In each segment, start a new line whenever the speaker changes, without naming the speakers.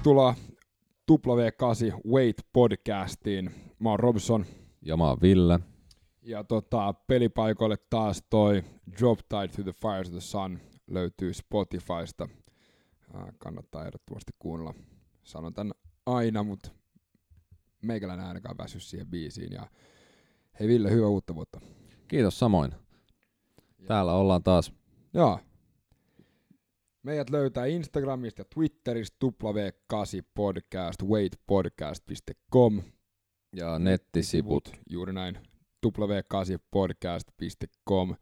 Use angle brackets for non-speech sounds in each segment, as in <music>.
Tervetuloa W8 Wait podcastiin. Mä oon Robson.
Ja mä oon Ville.
Ja tota, pelipaikoille taas toi Drop Tide Through the Fires of the Sun löytyy Spotifysta. Kannattaa ehdottomasti kuunnella. Sanon tän aina, mutta meikäläinen ainakaan väsy siihen biisiin. Ja hei Ville, hyvää uutta vuotta.
Kiitos samoin. Täällä ollaan taas.
Joo. Meidät löytää Instagramista ja Twitteristä W8 podcast, waitpodcast.com.
Ja nettisivut.
Juuri näin, w8podcast.com.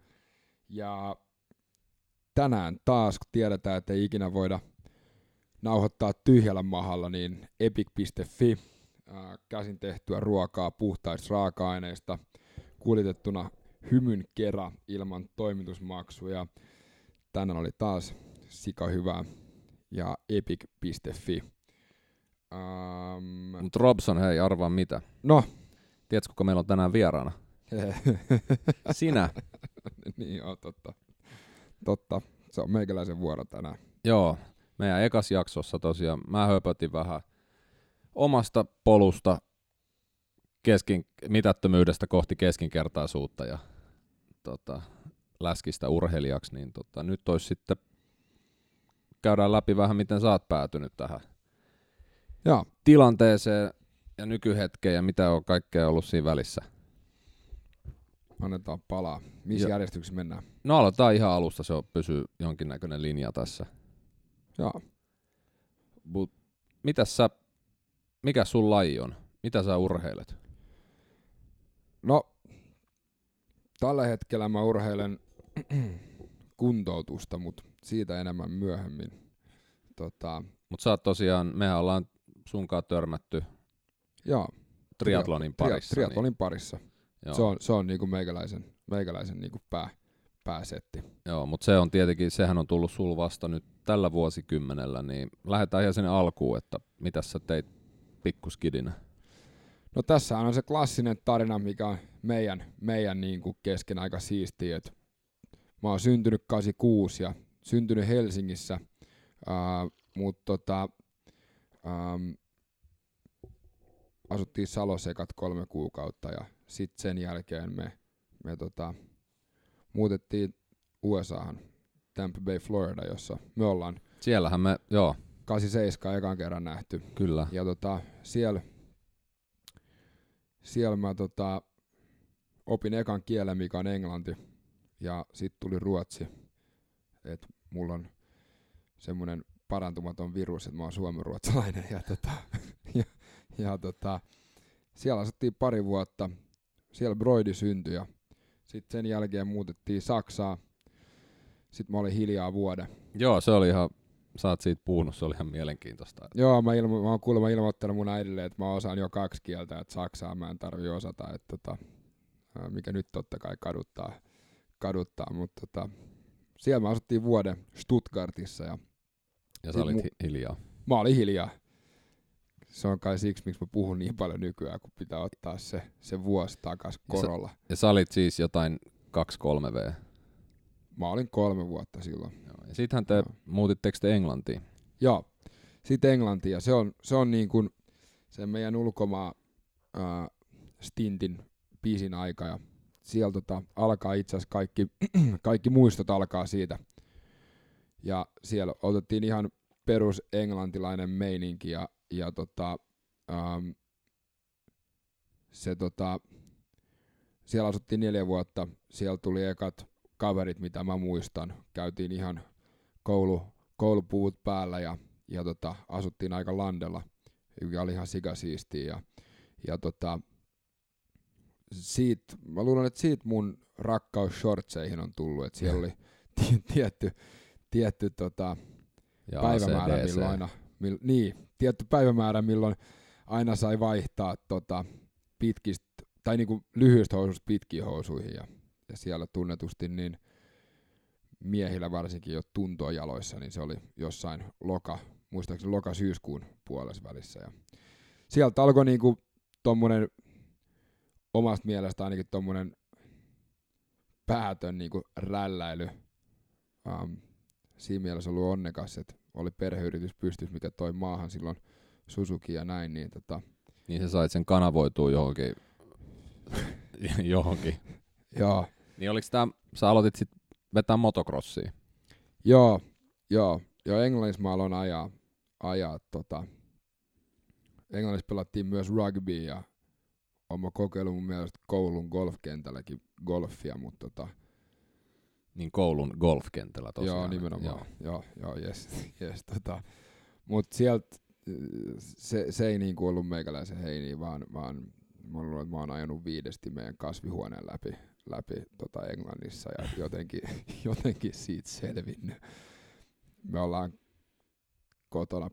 Ja tänään taas, kun tiedetään, että ei ikinä voida nauhoittaa tyhjällä mahalla, niin epic.fi, ää, käsin tehtyä ruokaa puhtaista raaka-aineista, kuljetettuna hymyn kera ilman toimitusmaksuja. Tänään oli taas sika hyvää ja epic.fi. Um,
Mut Robson, hei, arvaa mitä.
no,
Tiedätkö, kuka meillä on tänään vieraana? <laughs> Sinä.
niin joo, totta. Totta. Se on meikäläisen vuoro tänään.
Joo, meidän ekas jaksossa tosiaan mä höpötin vähän omasta polusta keskin, mitättömyydestä kohti keskinkertaisuutta ja tota, läskistä urheilijaksi, niin tota, nyt olisi sitten käydään läpi vähän, miten sä oot päätynyt tähän
Joo,
tilanteeseen ja nykyhetkeen ja mitä on kaikkea ollut siinä välissä.
annetaan palaa. Missä
Joo.
järjestyksessä mennään?
No aloitetaan ihan alusta, se on, pysyy jonkinnäköinen linja tässä.
Joo.
Mut mitäs sä, mikä sun laji on? Mitä sä urheilet?
No, tällä hetkellä mä urheilen <clears throat> kuntoutusta, mutta siitä enemmän myöhemmin. Tota,
Mut sä oot tosiaan, mehän ollaan sunkaan törmätty
joo,
triatlonin
tria-
parissa.
triatlonin parissa.
Niin, joo,
Se on, se on niinku meikäläisen, meikäläisen niinku pää, pääsetti.
joo, mutta se on tietenkin, sehän on tullut sul vasta nyt tällä vuosikymmenellä, niin lähdetään ihan sinne alkuun, että mitä sä teit pikkuskidinä.
No tässä on se klassinen tarina, mikä on meidän, meidän niin kuin kesken aika siistiä. Et mä oon syntynyt 86 ja syntynyt Helsingissä, mutta tota, ähm, asuttiin Salossa ekat kolme kuukautta ja sitten sen jälkeen me, me tota, muutettiin USAhan, Tampa Bay, Florida, jossa me ollaan
Siellähän me, joo,
87 ekan kerran nähty.
kyllä.
Ja tota, siellä, siellä mä tota, opin ekan kielen, mikä on englanti, ja sitten tuli ruotsi. Et mulla on semmoinen parantumaton virus, että mä oon suomenruotsalainen. Ja, tota, <laughs> ja, ja tota, siellä asuttiin pari vuotta. Siellä Broidi syntyi ja sitten sen jälkeen muutettiin Saksaa. Sitten mä olin hiljaa vuoden.
Joo, se oli ihan, sä oot siitä puhunut, se oli ihan mielenkiintoista.
Joo, mä, ilmo, mä oon kuulemma ilmoittanut mun äidille, että mä osaan jo kaksi kieltä, että saksaa mä en tarvi osata, että tota, mikä nyt totta kai kaduttaa, kaduttaa mutta tota, siellä mä asuttiin vuoden Stuttgartissa ja
Ja sä
Sit
olit
mu-
hi- hiljaa.
mä olin hiljaa. Se on kai siksi, miksi mä puhun niin paljon nykyään, kun pitää ottaa se, se vuosi takas
Ja sä-
korolla.
Ja sä olit siis jotain 2-3 V.
Mä olin kolme vuotta silloin.
Joo. Ja sittenhän te
Joo.
muutitteko te Englantiin?
Joo, sitten Englanti ja se on, se on niin kuin sen meidän ulkomaan ää, stintin biisin aika ja siellä tota, alkaa itse asiassa kaikki, <clears throat> kaikki muistot alkaa siitä. Ja siellä otettiin ihan perus englantilainen meininki ja, ja tota, äm, se tota, siellä asuttiin neljä vuotta, siellä tuli ekat kaverit, mitä mä muistan. Käytiin ihan koulu, koulupuvut päällä ja, ja tota, asuttiin aika landella, joka oli ihan sikasiistiä. Ja, ja tota, siitä, mä luulen, että siitä mun rakkaus shortseihin on tullut, että siellä oli <laughs> ti- tietty, tietty tota,
Ja
päivämäärä,
ACDC.
milloin aina, mil, niin, tietty päivämäärä, milloin aina sai vaihtaa tota, pitkistä, tai niinku lyhyistä housuista pitkiin housuihin, ja, ja siellä tunnetusti niin miehillä varsinkin jo tuntoa jaloissa, niin se oli jossain loka, muistaakseni loka-syyskuun puolessa välissä. Ja sieltä alkoi niinku tommonen, omasta mielestä ainakin tommonen päätön niinku rälläily. Um, siinä mielessä ollut onnekas, että oli perheyritys pystys, mikä toi maahan silloin Suzuki ja näin, niin tota,
Niin sä sait sen kanavoitua johonkin. <laughs> johonkin.
joo,
Niin oliks tää, sä aloitit sit vetää motocrossia?
joo, joo, joo, Englannissa mä aloin ajaa, ajaa tota, Englannissa pelattiin myös rugby ja oma kokeilu mun mielestä koulun golfkentälläkin golfia, mutta tota,
Niin koulun golfkentällä tosiaan.
Joo, nimenomaan. Joo, joo, jes, <laughs> jes, tota. Mut sieltä se, se ei niinku ollut meikäläisen heini, vaan, vaan mä luulen, että mä oon ajanut viidesti meidän kasvihuoneen läpi, läpi tota Englannissa ja jotenkin, <laughs> jotenkin siitä selvinnyt. Me ollaan kotona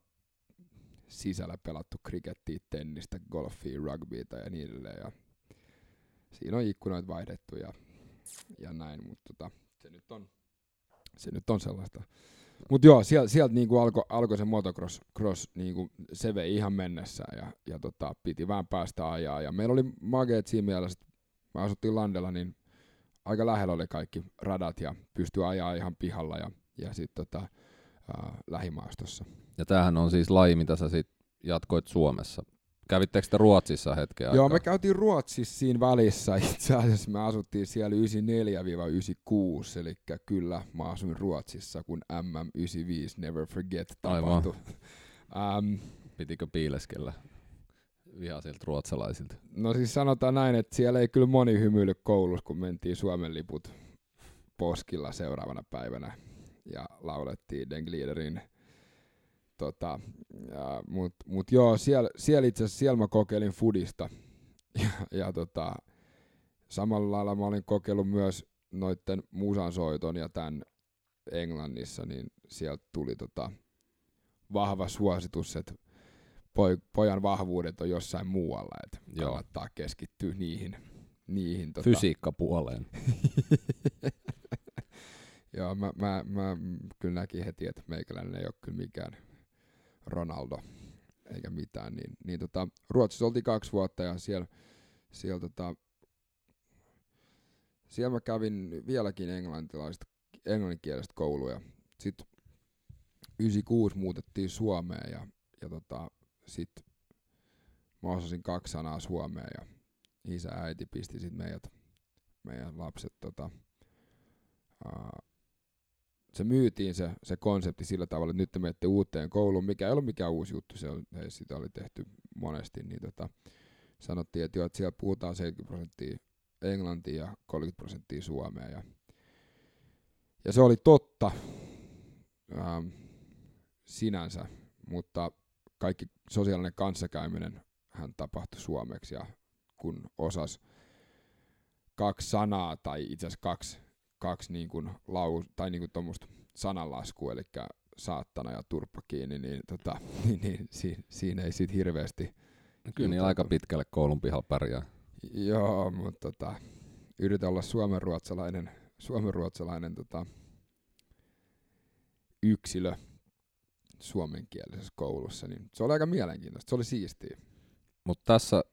sisällä pelattu krikettiä, tennistä, golfia, rugbyta ja niin edelleen. Ja siinä on ikkunoita vaihdettu ja, ja näin, mutta tota, se nyt on, se nyt on sellaista. Mutta joo, sieltä sielt niinku alkoi alko se motocross, cross, niinku, se vei ihan mennessään ja, ja tota, piti vähän päästä ajaa. Ja meillä oli mageet siinä mielessä, me asuttiin Landella, niin aika lähellä oli kaikki radat ja pystyi ajaa ihan pihalla ja, ja sitten tota, ää, lähimaastossa.
Ja tämähän on siis laji, mitä sä sit jatkoit Suomessa. Kävittekö te Ruotsissa hetken aikaa?
Joo, me käytiin Ruotsissa siinä välissä. Itse asiassa me asuttiin siellä 94-96, eli kyllä mä asuin Ruotsissa, kun MM95 Never Forget tapahtui. <laughs> Ähm,
Pitikö piileskellä vihaisilta ruotsalaisilta?
no siis sanotaan näin, että siellä ei kyllä moni hymyily koulussa, kun mentiin Suomen liput poskilla seuraavana päivänä ja laulettiin Den Gliederin. Tota, ja, mut, mut joo, siellä, siellä itse asiassa siellä mä kokeilin fudista. <laughs> Ja, ja tota, samalla lailla mä olin kokeillut myös noitten musansoiton ja tämän Englannissa, niin sieltä tuli tota vahva suositus, että poj, pojan vahvuudet on jossain muualla, että
Joo.
kannattaa keskittyä niihin. niihin tota,
Fysiikkapuoleen. <laughs>
Joo, mä, mä, mä kyllä näkin heti, että meikäläinen ei ole kyllä mikään Ronaldo eikä mitään. Niin, niin tota, Ruotsissa oltiin kaksi vuotta ja siellä, siellä, tota, siellä mä kävin vieläkin englantilaista, englanninkielistä kouluja. Sitten 96 muutettiin Suomeen ja, ja tota, sitten mä osasin kaksi sanaa suomea ja isä ja äiti pisti sit meidät, meidän lapset tota, ää, se myytiin se, se konsepti sillä tavalla, että nyt te menette uuteen kouluun, mikä ei ollut mikään uusi juttu, se hei, sitä oli tehty monesti, niin tota, sanottiin, että, joo, että siellä puhutaan 70 prosenttia englantia ja 30 prosenttia suomea. Ja, ja se oli totta ähm, sinänsä, mutta kaikki sosiaalinen kanssakäyminen hän tapahtui suomeksi ja kun osas kaksi sanaa tai itse asiassa kaksi kaksi niin kuin lau, tai niin kuin sananlaskua, eli saattana ja turppa kiinni, niin, tota, <laughs> niin, niin si, siinä ei sit hirveästi.
Kyllä niin aika pitkälle koulun pihalla pärjää.
Joo, mutta tota, yritän olla suomenruotsalainen, suomenruotsalainen tota, yksilö suomenkielisessä koulussa, niin se oli aika mielenkiintoista, se oli siistiä.
Mutta tässä,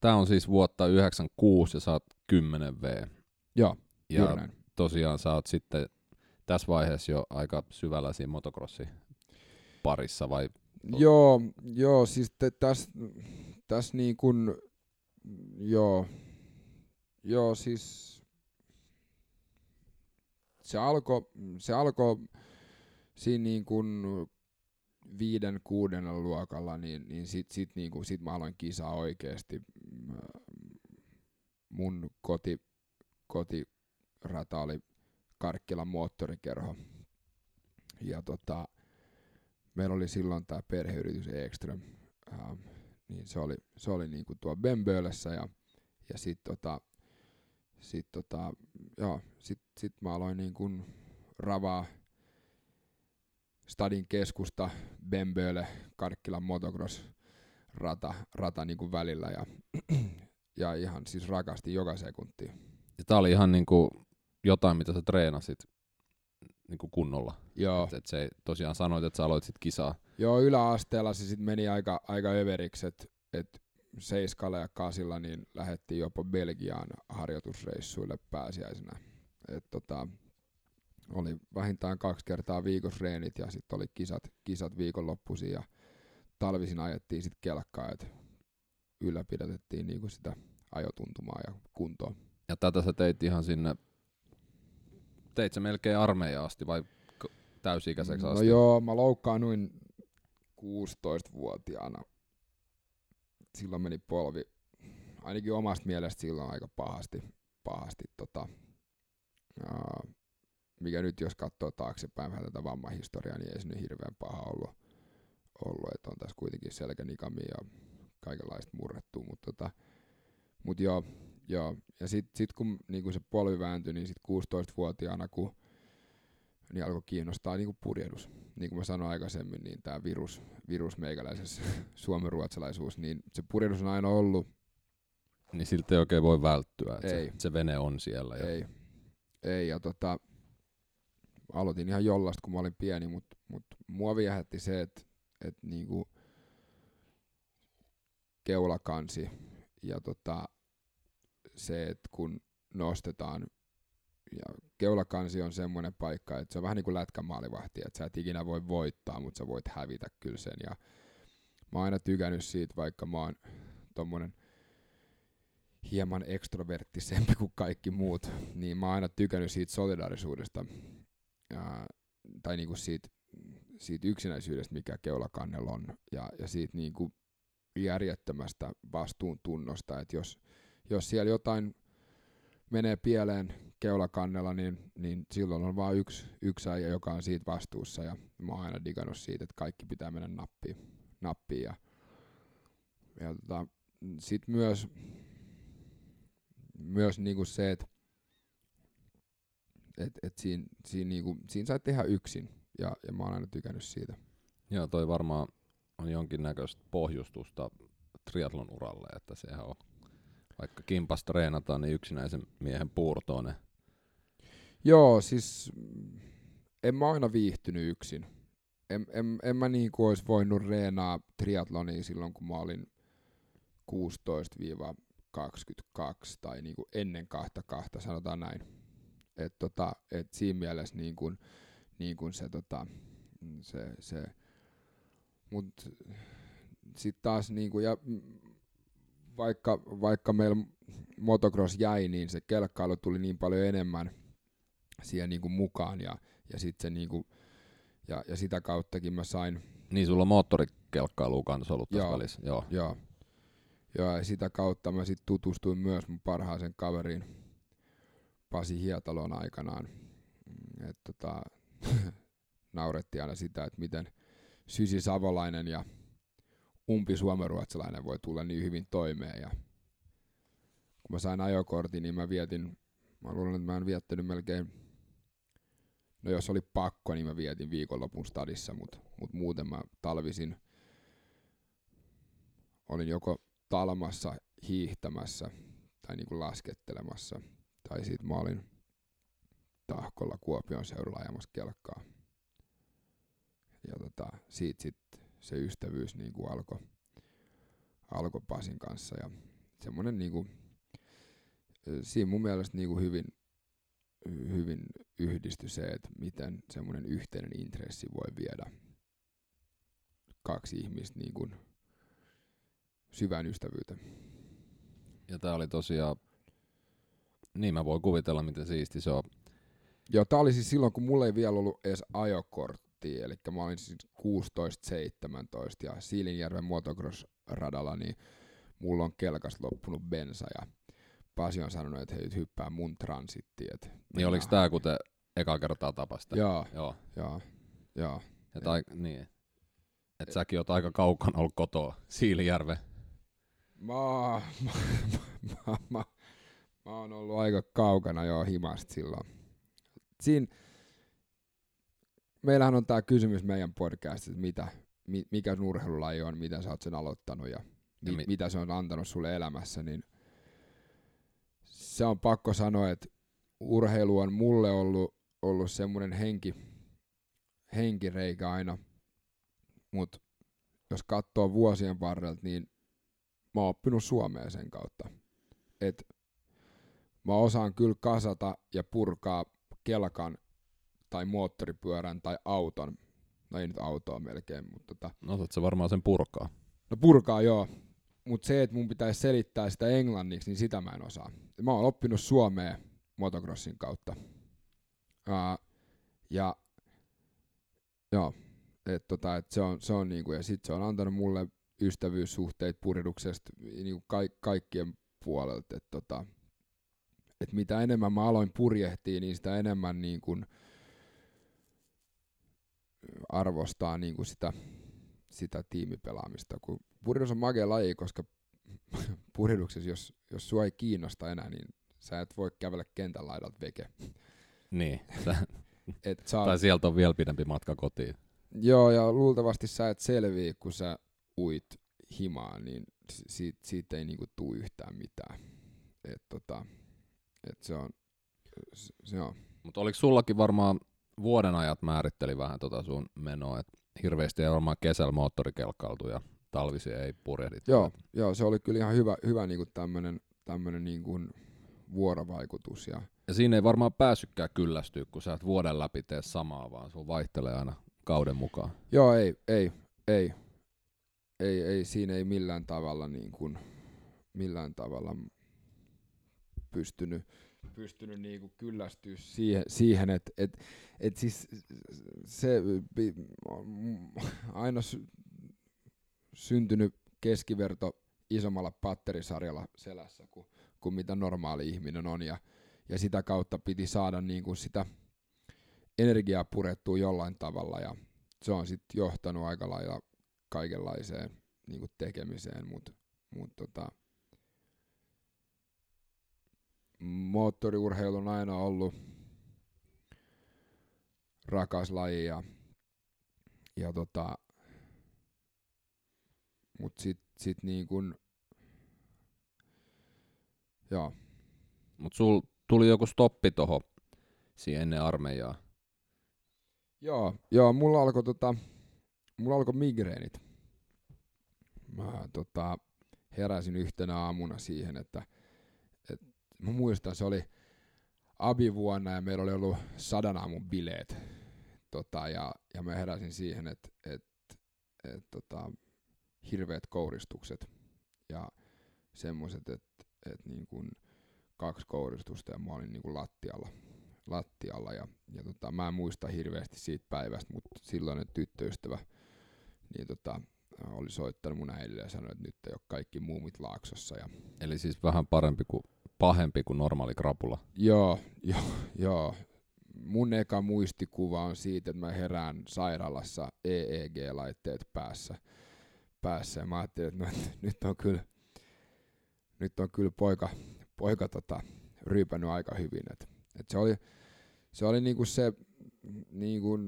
tämä on siis vuotta 96 ja sä oot 10 V.
Joo,
Ja
näin.
Tosiaan sä oot sitten tässä vaiheessa jo aika syvällä siinä motocrossin parissa vai
Joo, joo, siis tässä täs niin kun, joo, joo, siis se alkoi se alko siinä niin kun viiden, kuuden luokalla, niin, niin sit, sit, niin kun, sit mä aloin kisaa oikeesti. Mun koti, kotirata oli Karkkilan moottorikerho. Ja tota, meillä oli silloin tämä perheyritys Ekström, ähm, niin se oli, se oli niinku tuo Bembölessä ja, ja sitten tota, sit tota, joo, sit, sit mä aloin niinku ravaa stadin keskusta Bemböle, Karkkilan motocross rata, rata niinku välillä ja, <clears throat> ja ihan siis rakasti joka sekunti.
Ja tää oli ihan niinku jotain, mitä sä treenasit niinku kunnolla.
Joo,
Et, et se tosiaan sanoit, että sä aloit sit kisaa.
Joo, yläasteella se sitten meni aika, aika överiksi, että et seiskalla ja kasilla niin lähdettiin jopa Belgiaan harjoitusreissuille pääsiäisenä. Et tota, oli vähintään kaksi kertaa viikossa reenit ja sitten oli kisat, kisat viikonloppuisin ja talvisin ajettiin sitten kelkkaa, että ylläpidettiin niinku sitä ajotuntumaa ja kuntoa.
Ja tätä sä teit ihan sinne, teit sä melkein armeijaan asti vai täysi-ikäiseksi
No
asti?
joo, mä loukkaannuin 16-vuotiaana. Silloin meni polvi, ainakin omasta mielestä silloin aika pahasti, pahasti tota, ää, mikä nyt jos katsoo taaksepäin vähän tätä vammahistoriaa, niin ei se nyt hirveän paha ollut, ollut että on tässä kuitenkin selkänikami ja kaikenlaista murrettua, mutta tota, mut joo, joo, ja sitten sit kun niinku se polvi vääntyi, niin sit 16-vuotiaana, kun niin alkoi kiinnostaa niinku purjehdus. Niin kuin mä sanoin aikaisemmin, niin tämä virus, virus meikäläisessä <laughs> suomenruotsalaisuus, niin se purjehdus on aina ollut,
Niin siltä ei oikein voi välttyä, että
Ei.
se, se vene on siellä. Ja
ei, ei ja tota, aloitin ihan jollasta, kun mä olin pieni, mutta mut mua viehätti se, että et niinku keulakansi ja tota, se, että kun nostetaan ja keulakansi on semmoinen paikka, että se on vähän niin kuin lätkämaalivahti, että sä et ikinä voi voittaa, mutta sä voit hävitä kyllä sen. Ja mä oon aina tykännyt siitä, vaikka mä oon tommonen hieman ekstroverttisempi kuin kaikki muut, niin mä oon aina tykännyt siitä solidaarisuudesta ja, tai niinku siitä, siitä yksinäisyydestä, mikä keulakannella on, ja, ja siitä niinku järjettömästä vastuuntunnosta, että jos, jos siellä jotain menee pieleen keulakannella, niin, niin silloin on vain yksi, yksi äijä, joka on siitä vastuussa, ja mä oon aina digannut siitä, että kaikki pitää mennä nappiin, nappiin. Ja, ja tota, sitten myös myös niinku se, että et, et siinä, siinä, niinku, siinä sai tehdä yksin, ja, ja mä oon aina tykännyt siitä.
Joo, toi varmaan on jonkinnäköistä pohjustusta triatlon uralle, että sehän on, vaikka kimpasta treenataan, niin yksinäisen miehen puurtoinen.
Joo, siis en mä aina viihtynyt yksin. En, en, en mä niinku ois voinut reenaa triatlonia silloin, kun mä olin 16-22 tai niinku ennen kahta kahta, sanotaan näin. Et tota, et siinä mielessä niin kun, niin kun se, tota, se, se mut sitten taas niinku, ja mm, vaikka, vaikka meillä motocross jäi, niin se kelkkailu tuli niin paljon enemmän siihen niinku mukaan ja, ja sit se niinku, ja, ja sitä kauttakin mä sain,
Niin sulla on moottorikelkkailu kanssa ollut tässä
Joo.
välissä. Joo.
joo, joo, ja sitä kautta mä sit tutustuin myös mun parhaaseen kaveriin Pasi Hietalon aikanaan. Mm, Et tota, <laughs> naurettiin aina sitä, että miten Sysi Savolainen ja umpi suomenruotsalainen voi tulla niin hyvin toimeen. Ja kun mä sain ajokortin, niin mä vietin, mä luulen, että mä en viettänyt melkein, no jos oli pakko, niin mä vietin viikonlopun stadissa, mutta mut muuten mä talvisin, olin joko talmassa hiihtämässä tai niinku laskettelemassa, tai sit mä olin Tahkolla Kuopion seudulla ajamassa kelkkaa. Ja tota, siitä sit se ystävyys niinku alkoi alko Pasin kanssa ja semmonen niinku, siinä mun mielestä niinku hyvin, hyvin yhdistyi se, että miten semmoinen yhteinen intressi voi viedä kaksi ihmistä niinku syvään ystävyyteen.
Ja tää oli tosiaan, niin mä voin kuvitella miten siisti se on.
Joo, tää oli siis silloin, kun mulla ei vielä ollut edes ajokorttia, eli mä olin siis 16-17 ja Siilinjärven motocross-radalla, niin mulla on kelkasta loppunut bensa ja Pasi on sanonut, että hei, hyppää mun transittiin. Et
Niin oliko tää, kun te eka kertaa tapasitte?
Joo,
Joo.
joo, joo.
Et ai, niin. Et säkin oot aika kaukana ollut kotoa Siilijärve.
Mä, oon- <laughs> mä, mä, mä, mä oon ollut aika kaukana jo himasta silloin. Siin, meillähän on tää kysymys meidän podcastissa, että mitä, mi, mikä sun urheilulaji on, miten sä oot sen aloittanut ja, mi,
Ja mi-
mitä se on antanut sulle elämässä, niin se on pakko sanoa, että urheilu on mulle ollut, ollut semmoinen henki, henkireikä aina, mutta jos katsoo vuosien varrelta, niin mä oon oppinut suomea sen kautta. Et mä osaan kyllä kasata ja purkaa kelkan tai moottoripyörän tai auton. No ei nyt autoa melkein, mutta tota,
No osaat se varmaan sen purkaa.
no purkaa joo. Mutta se, että mun pitäisi selittää sitä englanniksi, niin sitä mä en osaa. Mä oon oppinut suomea motocrossin kautta. Uh, ja joo, et tota, et se on, se on niinku, ja sit se on antanut mulle ystävyyssuhteet puriduksesta niinku ka- kaikkien puolelta, että tota, et mitä enemmän mä aloin purjehtia, niin sitä enemmän niinku arvostaa niinku sitä, sitä tiimipelaamista. Kun puridus on makea laji, koska <laughs> puriduksessa, jos, jos sua ei kiinnosta enää, niin sä et voi kävellä kentän laidalta veke.
Niin. Sä, <laughs>
Et sä,
tai sieltä on vielä pidempi matka kotiin.
Joo, ja luultavasti sä et selviä, kun sä uit himaan, niin si- siitä, siitä ei niinku tuu yhtään mitään. Et tota, et se on, se, se on.
Mutta oliko sullakin varmaan vuoden ajat määritteli vähän tota sun menoa, että hirveästi ei varmaan kesällä moottorikelkkailtu ja talvisi ei purjehdittu.
Joo, joo, se oli kyllä ihan hyvä, hyvä niinku tämmönen, tämmönen niinku vuorovaikutus. Ja,
Ja siinä ei varmaan päässytkään kyllästyä, kun sä et vuoden läpi tee samaa, vaan sun vaihtelee aina kauden mukaan.
joo, ei, ei, ei, ei, ei, siinä ei millään tavalla niin kuin, millään tavalla pystynyt, pystynyt niin kuin kyllästyä siihen, siihen että et, et siis se aina sy- syntynyt keskiverto isommalla patterisarjalla selässä kuin, kuin mitä normaali ihminen on. Ja, ja sitä kautta piti saada niin kuin sitä energiaa purettua jollain tavalla. Ja se on sitten johtanut aika lailla kaikenlaiseen niin kuin tekemiseen, mutta mut tota, moottoriurheilu on aina ollut rakas laji ja, ja tota, mut sit, sit niin kun, joo,
Mutta sul tuli joku stoppi toho siihen ennen armeijaa.
Joo, joo, mulla alkoi tota, mulla alkoi migreenit. Mä tota, heräsin yhtenä aamuna siihen, että et, mä muistan, se oli abivuonna ja meillä oli ollut sadan aamun bileet. Tota, ja, ja mä heräsin siihen, että et, et, tota, hirveät kouristukset ja semmoiset, että et, niin kun kaksi kouristusta ja mä olin niin kun lattialla lattialla ja, ja tota, mä en muista hirveästi siitä päivästä, mutta silloinen tyttöystävä niin tota, oli soittanut mun äidille ja sanoi, että nyt ei ole kaikki muumit laaksossa. Ja,
Eli siis vähän parempi kuin pahempi kuin normaali krapula.
joo, <laughs> joo, joo. Mun eka muistikuva on siitä, että mä herään sairaalassa EEG-laitteet päässä, päässä ja mä ajattelin, että no, <laughs> nyt on kyllä, nyt on kyllä poika, poika tota, ryypännyt aika hyvin. Et, et se oli, se oli niinku se niinku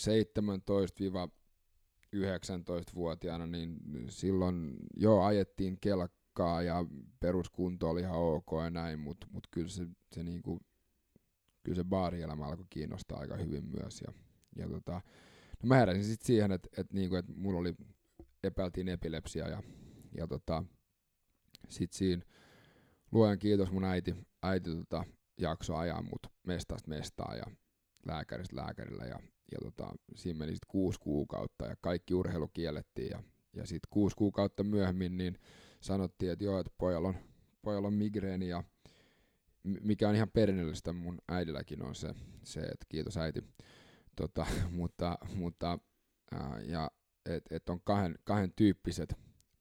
17-19-vuotiaana, niin silloin jo ajettiin kelkkaa ja peruskunto oli ihan ok ja näin, mutta mut kyllä se, se niinku, kyllä se baarielämä alkoi kiinnostaa aika hyvin myös. Ja, ja tota, no mä heräsin sitten siihen, että et niinku, et mulla oli, epäiltiin epilepsia ja, ja tota, sitten siinä luojan kiitos mun äiti, äiti tota, jakso ajaa mut mestasta mestaan ja lääkäristä lääkärillä ja, ja tota, siinä meni sitten kuusi kuukautta ja kaikki urheilu kiellettiin ja, ja sitten kuusi kuukautta myöhemmin niin sanottiin, että joo, että pojalla on, pojalla on migreeni ja mikä on ihan perinnöllistä mun äidilläkin on se, se että kiitos äiti, tota, <laughs> mutta, mutta ja että et on kahden, kahden tyyppiset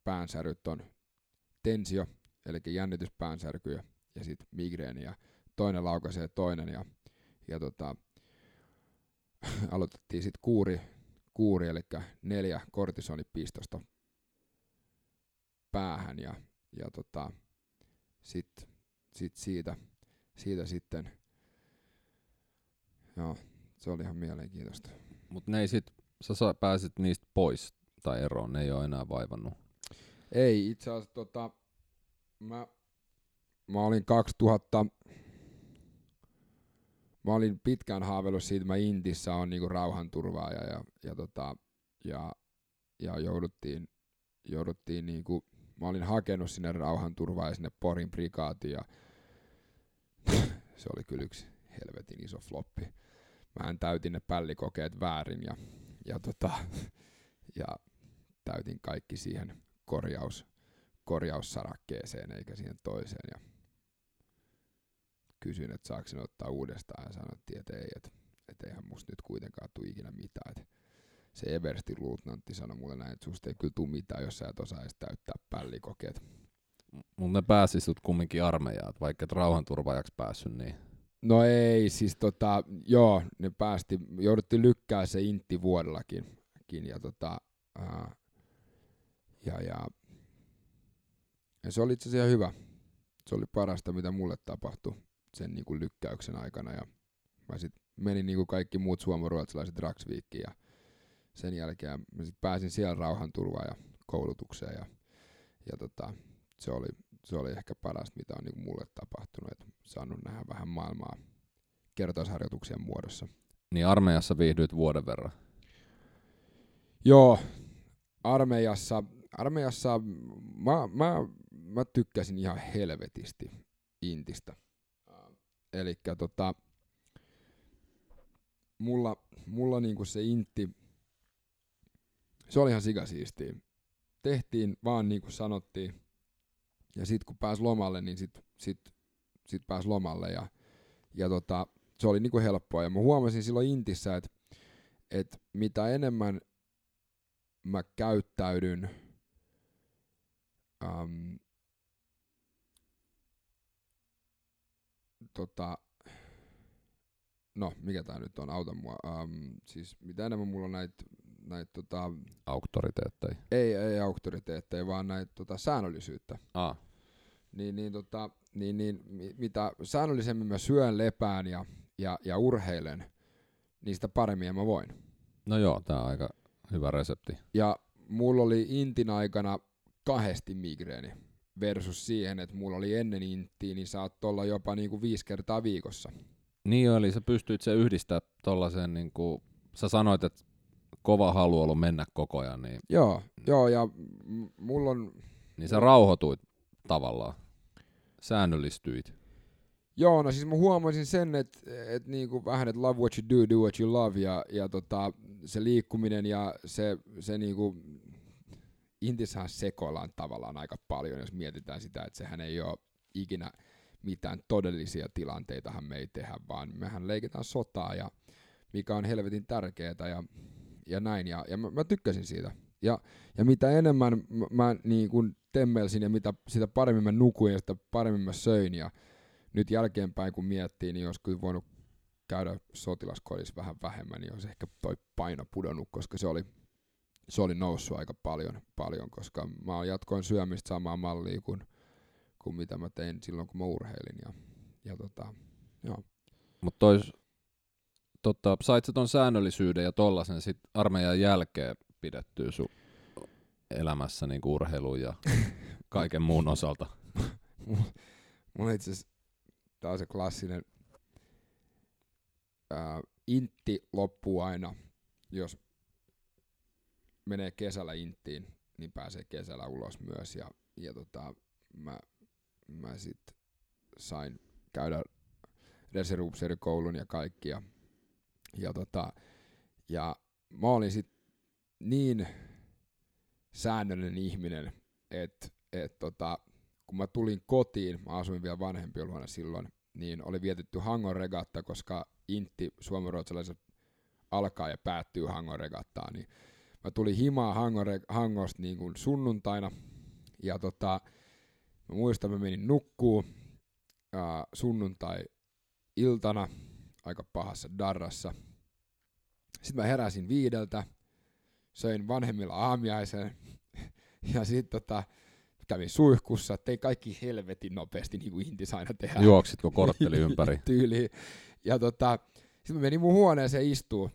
päänsäryt on tensio, eli jännityspäänsärky ja, ja sitten migreeni ja toinen laukaisee toinen ja, ja tota, <laughs> aloitettiin sitten kuuri, kuuri, eli neljä kortisonipistosta päähän ja, ja tota, sitten sit siitä, siitä sitten, joo, se oli ihan mielenkiintoista.
Mutta ne ei sit, sä sa- pääsit niistä pois tai eroon, ne ei ole enää vaivannut.
Ei, itse asiassa tota, mä, mä olin 2000, mä olin pitkään haaveillut siitä, mä Intissä on niinku rauhanturvaaja ja, ja, tota, ja, ja jouduttiin, jouduttiin niinku, mä olin hakenut sinne rauhanturvaa sinne Porin prikaatiin ja se oli kyllä yksi helvetin iso floppi. mä täytin ne pällikokeet väärin ja, ja, tota, ja täytin kaikki siihen korjaus, korjaussarakkeeseen eikä siihen toiseen. Ja kysyin, että saako ottaa uudestaan ja sanottiin, että ei, että, että eihän musta nyt kuitenkaan tule ikinä mitään. Että se Everstin luutnantti sanoi mulle näin, että susta ei kyllä tule mitään, jos sä et osaa edes täyttää pällikokeet.
Mutta ne pääsi sut kumminkin armeijaan, vaikka et rauhanturvaajaksi päässyt, niin
No ei, siis tota, joo, ne päästi, jouduttiin lykkää se intti vuodellakin. Ja, tota, ää, ja, ja, ja, se oli itse asiassa hyvä. Se oli parasta, mitä mulle tapahtui sen niin kuin lykkäyksen aikana. Ja mä sit menin niin kuin kaikki muut suomaruotsalaiset Raksviikkiin ja sen jälkeen mä sit pääsin siellä rauhanturvaan ja koulutukseen ja, ja tota, se oli, se oli ehkä parasta, mitä on niin mulle tapahtunut, että saanut nähdä vähän maailmaa kertausharjoituksien muodossa.
Niin armeijassa viihdyit vuoden verran?
Joo, armeijassa, armeijassa mä, mä, mä tykkäsin ihan helvetisti Intistä. Eli tota, mulla, mulla niinku se Intti, se oli ihan sikasiistiä. Tehtiin vaan niin kuin sanottiin, ja sitten kun pääsi lomalle, niin sitten sit, sit pääsi lomalle ja, ja tota, se oli niinku helppoa. Ja mä huomasin silloin Intissä, että et mitä enemmän mä käyttäydyn äm, tota, no mikä tää nyt on, auta mua, äm, siis mitä enemmän mulla on näitä näitä tota...
Auktoriteetteja.
Ei, ei auktoriteetteja, vaan näitä tota, säännöllisyyttä.
Ah.
Niin, niin, tota, niin, niin, mitä säännöllisemmin mä syön, lepään ja, ja, ja urheilen, niin sitä paremmin mä voin.
No joo, tää on aika hyvä resepti.
Ja mulla oli intin aikana kahdesti migreeni versus siihen, että mulla oli ennen intiä, niin saat olla jopa niinku viisi kertaa viikossa.
Niin eli sä pystyit se yhdistää tollasen, niinku, sä sanoit, että kova halu ollut mennä koko ajan. Niin,
joo, joo, ja mulla on...
Niin sä rauhoituit tavallaan, säännöllistyit.
Joo, no siis mä huomasin sen, että et niinku vähän, että love what you do, do what you love, ja, ja tota, se liikkuminen ja se, se niinku, Intissähän sekoillaan tavallaan aika paljon, jos mietitään sitä, että sehän ei ole ikinä mitään todellisia tilanteitahan me ei tehdä, vaan mehän leikitään sotaa, ja mikä on helvetin tärkeää, ja ja näin, ja, ja mä, mä tykkäsin siitä. Ja, ja mitä enemmän mä, mä niin kuin temmelsin ja mitä sitä paremmin mä nukuin ja sitä paremmin mä söin, ja nyt jälkeenpäin kun miettii, niin olisi kyllä voinut käydä sotilaskodissa vähän vähemmän, niin olisi ehkä toi paino pudonnut, koska se oli, se oli noussut aika paljon, paljon koska mä jatkoin syömistä samaa mallia kuin, kuin mitä mä tein silloin, kun mä urheilin. Ja, ja tota, joo.
Mutta tota, sait sä ton säännöllisyyden ja tollasen sit armeijan jälkeen pidettyä sun elämässä niin urheilun ja <laughs> kaiken muun osalta? <laughs>
Mulla itse tää on se klassinen ää, intti loppuu aina, jos menee kesällä inttiin, niin pääsee kesällä ulos myös. Ja, ja tota, mä, mä sit sain käydä reservuupseerikoulun ja kaikki. Ja ja, tota, ja mä olin sit niin säännöllinen ihminen, että et tota, kun mä tulin kotiin, mä asuin vielä vanhempien luona silloin, niin oli vietetty Hangon regatta, koska Intti suomenruotsalaiset alkaa ja päättyy Hangon regattaan, niin mä tulin himaa Hangon, Hangosta niin kuin sunnuntaina, ja tota, mä muistan, mä menin nukkuu ää, sunnuntai-iltana, aika pahassa darrassa. Sitten mä heräsin viideltä, söin vanhemmilla aamiaisen <laughs> ja sitten tota, kävin suihkussa, tein kaikki helvetin nopeasti, niin kuin intis aina tehdään.
Juoksitko <laughs> kortteli ympäri?
Tyyli. Ja tota, sitten mä menin mun huoneeseen istuu,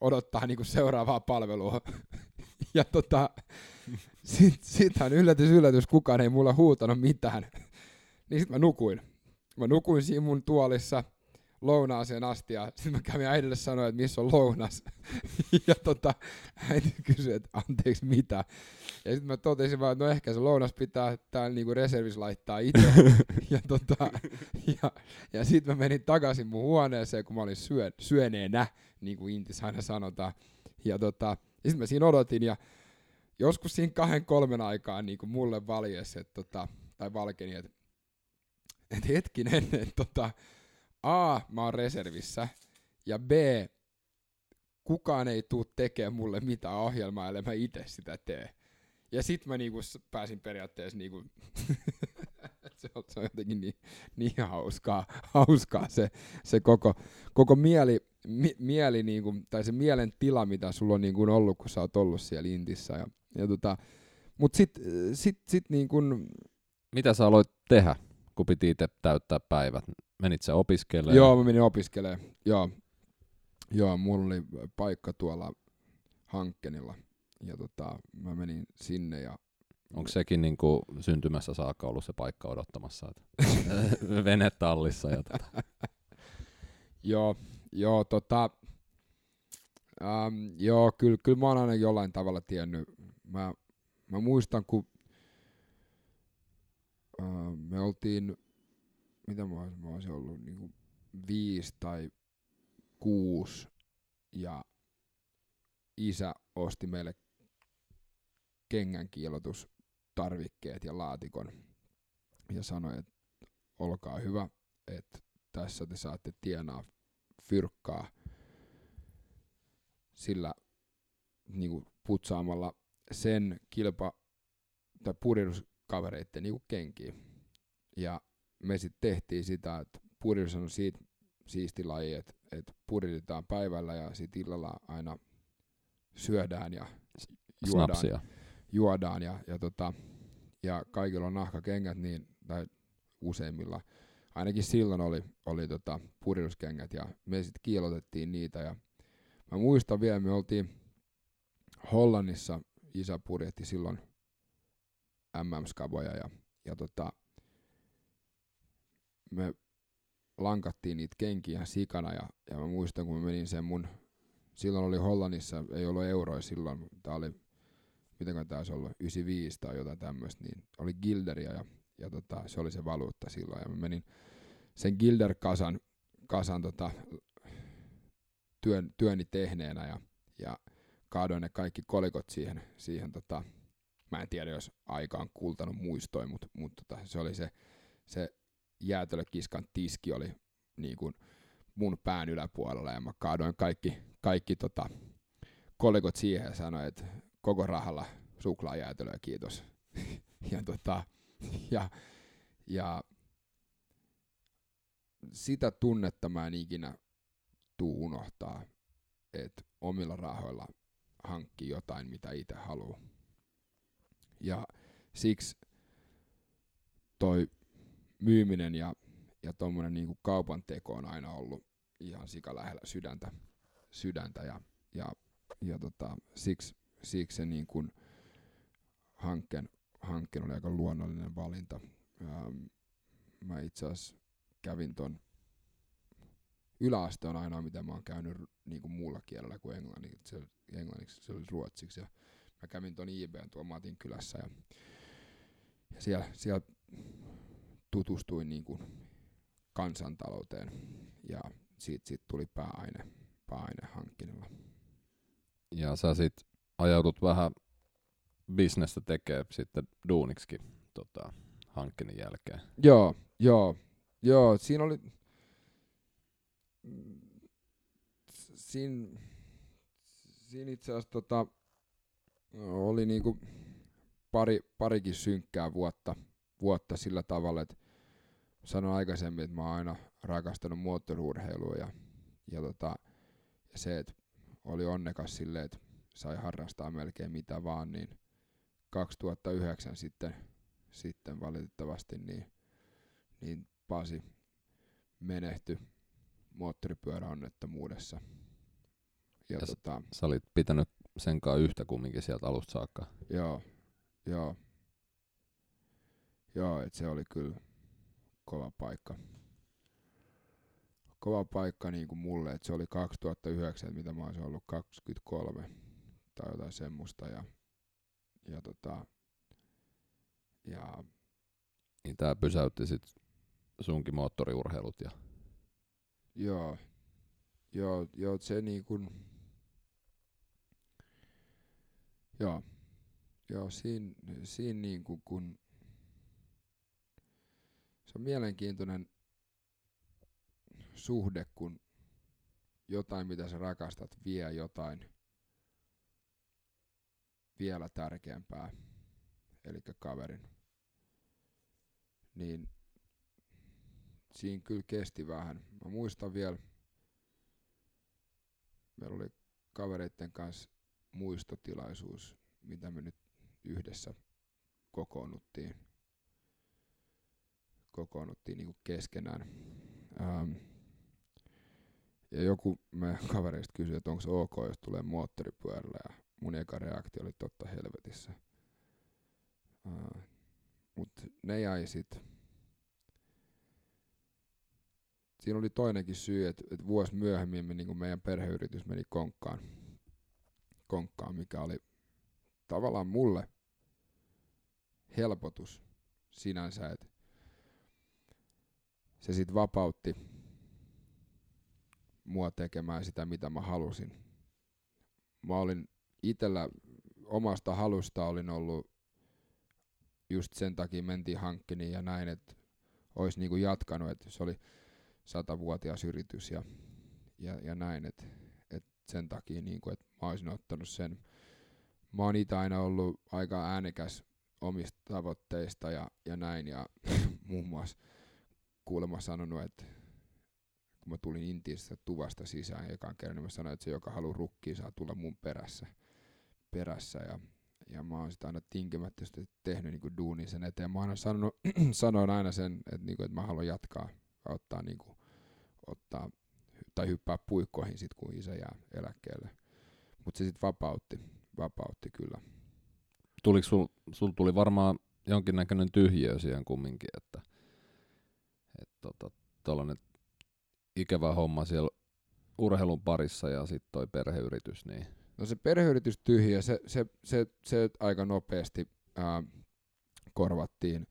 odottaa niin kuin seuraavaa palvelua. <laughs> ja tota, sit, sittenhän yllätys, yllätys, kukaan ei mulla huutanut mitään. niin sitten mä nukuin. Mä nukuin siinä mun tuolissa, lounaaseen asti ja sitten mä kävin äidille sanoa, että missä on lounas. <laughs> ja tota, äiti kysyi, että anteeksi mitä. Ja sitten mä totesin vaan, että no ehkä se lounas pitää täällä niinku reservis laittaa itse. <laughs> ja tota, ja, ja sitten mä menin takaisin mun huoneeseen, kun mä olin syö, syöneenä, niin kuin Intis aina sanotaan. Ja tota, ja sitten mä siinä odotin ja joskus siinä kahden kolmen aikaan niin kuin mulle valjesi, että tota, tai valkeni, että et hetkinen, että tota, A, mä oon reservissä, ja B, kukaan ei tuu tekemään mulle mitään ohjelmaa, ellei mä itse sitä tee. Ja sit mä niinku pääsin periaatteessa niinku, <laughs> se, on, se on jotenkin niin, niin hauskaa, hauskaa se, se koko, koko mieli, mi, mieli niinku, tai se mielen tila, mitä sulla on niinku ollut, kun sä oot ollut siellä Intissä. Ja, ja tota, mut sit, sit, sit niinku...
Mitä sä aloit tehdä, kun piti itse täyttää päivät? Menit sä opiskelemaan?
Joo, mä menin opiskelemaan. Joo, joo mulla oli paikka tuolla Hankkenilla. Ja tota, mä menin sinne ja
Onko sekin niin kuin syntymässä saakka ollut se paikka odottamassa, että <laughs> venetallissa ja tota. <laughs>
joo, joo, tota, ähm, joo, kyllä, kyllä mä oon aina jollain tavalla tiennyt. Mä, mä muistan, kun äh, me oltiin, mitä mä olisin, mä olisin ollut, niin kuin viisi tai kuusi, ja isä osti meille kengän kiilotustarvikkeet ja laatikon ja sanoi, että olkaa hyvä, että tässä te saatte tienaa fyrkkaa sillä niin kuin putsaamalla sen kilpa- tai puristuskavereiden niin kenkiin. Ja me sitten tehtiin sitä, että puridus on siitä siisti laji, että, että puritetaan päivällä ja sitten illalla aina syödään ja juodaan,
Snapsia.
juodaan ja, ja, tota, ja kaikilla on nahkakengät, niin, tai useimmilla, ainakin silloin oli, oli tota, puristuskengät ja me sitten kiilotettiin niitä ja mä muistan vielä, me oltiin Hollannissa, isä purjehti silloin MM-skaboja ja, ja tota, me lankattiin niitä kenkiä sikana ja, ja mä muistan, kun mä menin sen mun, silloin oli Hollannissa, ei ollut euroja silloin, tää oli, miten taisi olla, 95 tai jotain tämmöistä, niin oli Gilderia ja, ja tota, se oli se valuutta silloin ja mä menin sen Gilder-kasan kasan, tota, työn, työni tehneenä ja, ja kaadoin ne kaikki kolikot siihen, siihen tota, mä en tiedä, jos aika on kultanut muistoin, mutta mut, tota, se oli se, se jäätelökiskan tiski oli niin kuin mun pään yläpuolella ja mä kaadoin kaikki, kaikki tota, kolikot siihen ja sanoin, että koko rahalla suklaajäätelöä, kiitos. <laughs> ja, tota, ja, ja sitä tunnetta mä en ikinä tuu unohtaa, että omilla rahoilla hankkii jotain, mitä itse haluaa. Ja siksi toi myyminen ja, ja tuommoinen niinku kaupan teko on aina ollut ihan sika lähellä sydäntä, sydäntä ja, ja, ja tota, siksi, siksi se niin kuin hankkeen, hankkeen oli aika luonnollinen valinta. Ähm, mä itse asiassa kävin ton yläaste on ainoa, mitä mä oon käynyt niin kuin muulla kielellä kuin englanniksi, se, englanniksi, se oli ruotsiksi. Ja mä kävin ton IBn tuolla Matin kylässä ja, ja siellä, siellä tutustuin niin kuin kansantalouteen ja siitä, siitä tuli pääaine, pääaine hankkinnalla.
Ja sä sit ajaudut vähän bisnestä tekee sitten duuniksikin tota, hankkeen jälkeen.
Joo, joo, joo, siinä oli, siinä, siinä itse asiassa tota, oli niinku pari, parikin synkkää vuotta, vuotta sillä tavalla, että sanoin aikaisemmin, että mä oon aina rakastanut moottoriurheilua ja, ja, tota, ja se, että oli onnekas silleen, että sai harrastaa melkein mitä vaan, niin 2009 sitten, sitten valitettavasti niin, niin Pasi menehtyi moottoripyöräonnettomuudessa. Ja,
Ja
tota,
Sä olit pitänyt senkaan yhtä kumminkin sieltä alusta saakka.
joo, joo. Joo, et se oli kyllä kova paikka. kova paikka niin kuin mulle, että se oli 2009, mitä mä olisin ollut 23 tai jotain semmoista. Ja, ja, tota, ja
Niin tää pysäytti sit sunkin moottoriurheilut ja
joo, joo, joo, se niin kuin, joo, joo, siinä, siinä niin kuin kun, on mielenkiintoinen suhde, kun jotain, mitä sä rakastat, vie jotain vielä tärkeämpää, eli kaverin. Niin siinä kyllä kesti vähän. Mä muistan vielä, meillä oli kavereiden kanssa muistotilaisuus, mitä me nyt yhdessä kokoonnuttiin, kokoonnuttiin niin keskenään. Ähm, ja joku me kavereista kysyi, että onko se ok, jos tulee moottoripyörällä, ja mun eka reaktio oli totta helvetissä. Uh, Mut ne jäi sit. Siinä oli toinenkin syy, että et vuosi myöhemmin me, niin meidän perheyritys meni konkkaan, konkkaan, mikä oli tavallaan mulle helpotus sinänsä, että se sitten vapautti mua tekemään sitä, mitä mä halusin. Mä olin itellä omasta halusta olin ollut just sen takia mentiin hankkiniin ja näin, että olisi niinku jatkanut, että se oli satavuotias yritys ja, ja, ja näin, että et sen takia niinku, että mä olisin ottanut sen. Mä oon itse aina ollut aika äänekäs omista tavoitteista ja, ja näin ja <laughs> muun muassa kuulemma sanonut, että kun mä tulin Intiassa tuvasta sisään ekan kerran, niin mä sanoin, että se, joka haluaa rukkia, saa tulla mun perässä. perässä ja, ja mä oon sitä aina tinkimättä tehnyt niin duunin sen eteen. Mä aina sanonut, <clears throat> sanoin aina sen, että, niin kuin, että mä haluan jatkaa ottaa, niin kuin, ottaa tai hyppää puikkoihin sit, kun isä jää eläkkeelle. Mutta se sitten vapautti, vapautti kyllä.
Tuliko sul, sul tuli varmaan jonkinnäköinen tyhjiö siihen kumminkin, että et tota, tollanen ikävä homma siellä urheilun parissa ja sitten toi perheyritys, niin
No se perheyritys tyhjä, se, se, se, se aika nopeasti ää, korvattiin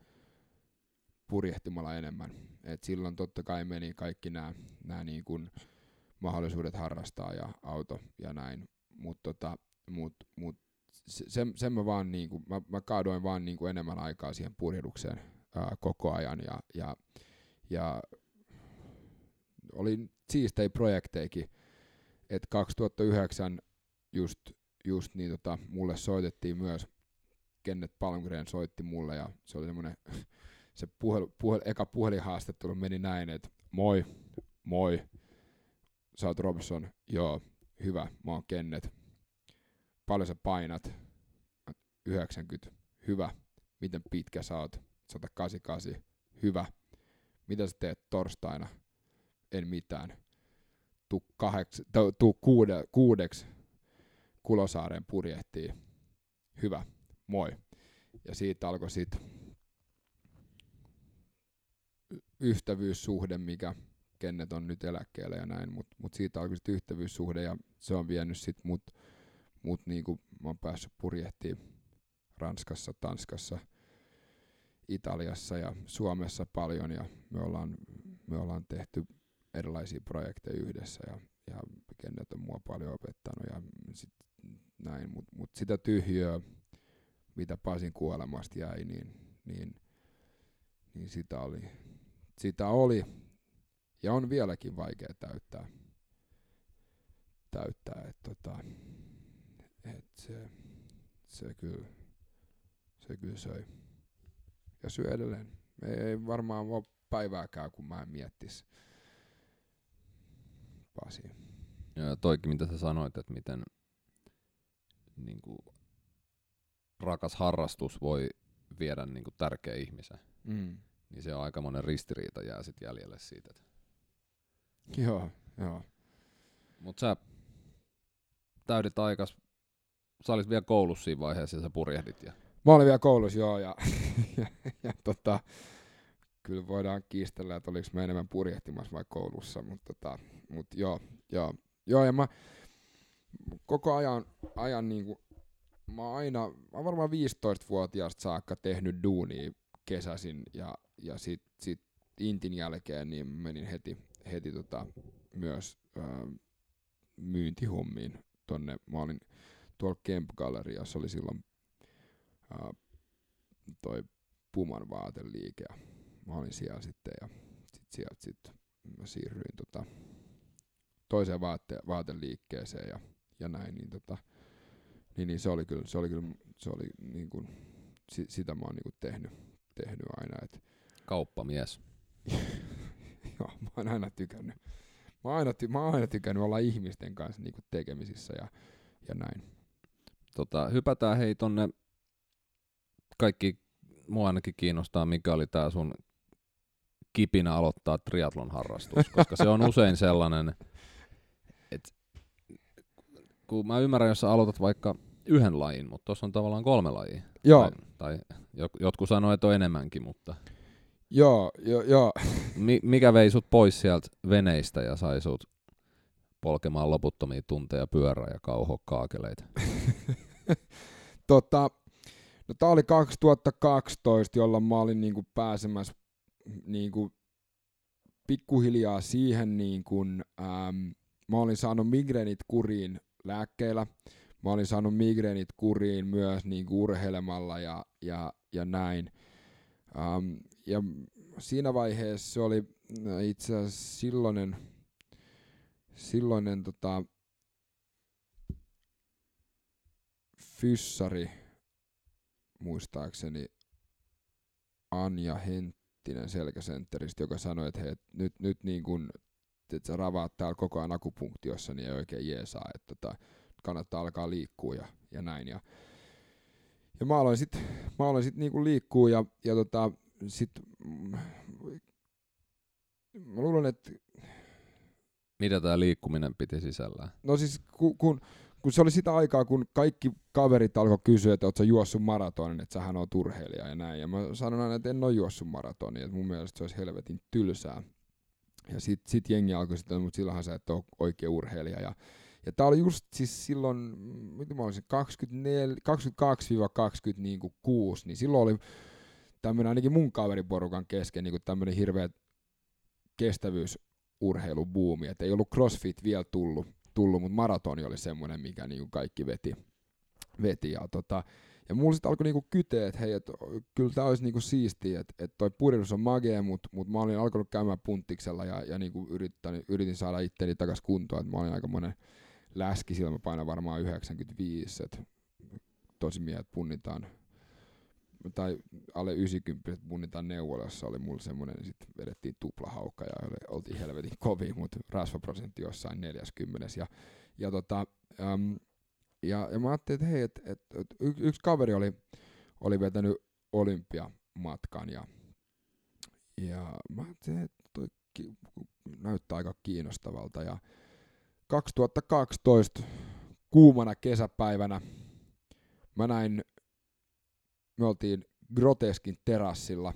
purjehtimalla enemmän. Et silloin totta kai meni kaikki nämä niin kun mahdollisuudet harrastaa ja auto ja näin. Mutta tota, mut, mut sen, sen mä vaan niinku, mä, mä kaadoin vaan niinku enemmän aikaa siihen purjehdukseen ää, koko ajan ja, ja, ja oli siistei projekteikin, että 2009 just, just niin tota, mulle soitettiin myös, Kenneth Palmgren soitti mulle ja se oli semmoinen, <laughs> se puhel, puhel, eka puhelinhaastattelu meni näin, että moi, moi, sä oot Robson, joo, hyvä, mä oon Kenneth, paljon sä painat, 90, hyvä, miten pitkä sä oot, 188, hyvä, mitä sä teet torstaina, en mitään, tuu, kaheks, tuu kuude, kuudeksi Kulosaaren purjehtii. Hyvä, moi. Ja siitä alkoi sitten yhtävyyssuhde, mikä Kennet on nyt eläkkeellä ja näin, mutta mut siitä alkoi sitten yhtävyyssuhde ja se on vienyt sitten mut, mut niinku mä oon päässyt purjehtiin Ranskassa, Tanskassa, Italiassa ja Suomessa paljon ja me ollaan, me ollaan tehty erilaisia projekteja yhdessä ja, ja Kennet on mua paljon opettanut ja sit näin, mutta mut sitä tyhjöä, mitä Pasin kuolemasta jäi, niin, niin, niin sitä, oli, sitä oli ja on vieläkin vaikea täyttää. täyttää et tota, et se, se, kyllä, se kyllä söi. Ja syö edelleen. Ei varmaan ole päivääkään, kun mä en miettis Pasia.
Ja toikin, mitä sä sanoit, että miten niin kuin, rakas harrastus voi viedä niin kuin, tärkeä ihmisen. Mm. Niin se on aika monen ristiriita jää sit jäljelle siitä. Että...
Joo, joo.
Mut sä täydit aikas, sä olit vielä koulussa siinä vaiheessa ja sä purjehdit. Ja...
Mä olin vielä koulussa, joo, ja, <laughs> ja, ja tota, kyllä voidaan kiistellä, että oliko mä enemmän purjehtimassa vai koulussa, mutta tota, mut joo, joo, joo, ja mä koko ajan, ajan niinku, mä oon aina, mä oon varmaan 15-vuotiaasta saakka tehnyt duunia kesäsin, ja, ja sit, sit Intin jälkeen niin menin heti, heti tota, myös ää, myyntihommiin tonne, mä olin tuolla Kemp Galleriassa, oli silloin ää, toi Puman vaateliike, ja mä olin siellä sitten, ja sit sieltä sit mä siirryin tota, toiseen vaate, vaateliikkeeseen, ja, ja näin, niin, tota, niin, niin se oli kyllä, se oli kyllä, se oli niin kuin, si, sitä mä oon niin kuin tehnyt, tehnyt aina, että
Kauppamies. <laughs>
Joo, mä oon aina tykännyt. Mä oon aina, ty- mä oon aina tykännyt olla ihmisten kanssa niinku tekemisissä ja, ja näin.
Tota, hypätään hei tonne, kaikki mua ainakin kiinnostaa, mikä oli tää sun kipinä aloittaa triatlon harrastus, koska se on <laughs> usein sellainen, että kun mä ymmärrän, jos sä aloitat vaikka yhden lajin, mutta tuossa on tavallaan kolme lajia.
Joo,
Tai, tai jo- jotkut sanoo, että on enemmänkin, mutta
joo, joo, joo. <laughs>
mi- mikä vei sut pois sieltä veneistä ja sai sut polkemaan loputtomia tunteja pyörää ja kauhoa kaakeleita? <laughs>
Tota, no tää oli 2012, jolloin mä olin niinku pääsemässä niinku pikkuhiljaa siihen, niinku, äm, mä olin saanut migreenit kuriin lääkkeillä. Mä olin saanut migreenit kuriin myös niinku urheilemalla ja, ja, ja näin. Ähm, ja siinä vaiheessa se oli äh, itse asiassa silloinen, silloinen tota, fyssari, muistaakseni Anja Henttinen selkäsentteristä, joka sanoi, että hei, nyt, nyt niin kun, että sä ravaat täällä koko ajan akupunktiossa, niin ei oikein jeesaa, että tota, kannattaa alkaa liikkua ja, ja näin. Ja, ja mä aloin sitten mä aloin sit niinku liikkuu ja, ja tota, sit, mm, mä luulen, että
Mitä tämä liikkuminen piti sisällään?
No siis kun, kun, kun se oli sitä aikaa, kun kaikki kaverit alkoi kysyä, että ootko juossut maratonin, että sähän oot urheilija ja näin. Ja mä sanon aina, että en ole juossut maratonia, että mun mielestä se olisi helvetin tylsää. Ja sit, sit jengi alkoi sitten, mutta silloinhan sä et ole oikea urheilija. Ja, ja tää oli just siis silloin, mitä mä olisin, 24 22-26, niin, niin silloin oli tämmöinen ainakin mun kaveriporukan kesken niin tämmöinen hirveä kestävyysurheilubuumi, että ei ollut crossfit vielä tullut, tullut mutta maratoni oli semmoinen, mikä niinku kaikki veti. veti ja, tota, ja mulla sitten alkoi niinku kyteä, että hei, et, kyllä tämä olisi niinku siistiä, että et toi purjehdus on magea, mutta mut mä olin alkanut käymään punttiksella ja, ja niinku yrittänyt, yritin saada itteni takas kuntoon, että mä olin aika monen läski, silloin mä painan varmaan 95, että tosi miehet punnitaan tai alle 90 että punnitaan neuvolassa oli mulla semmonen, niin sitten vedettiin tuplahaukka ja oli, oltiin helvetin kovin, mutta rasvaprosentti jossain 40. Ja, ja, tota, äm, ja, ja mä ajattelin, että hei, et, et, et, yksi kaveri oli, oli vetänyt olympiamatkan ja, ja mä ajattelin, että toi ki- näyttää aika kiinnostavalta ja 2012 kuumana kesäpäivänä mä näin me oltiin Groteskin terassilla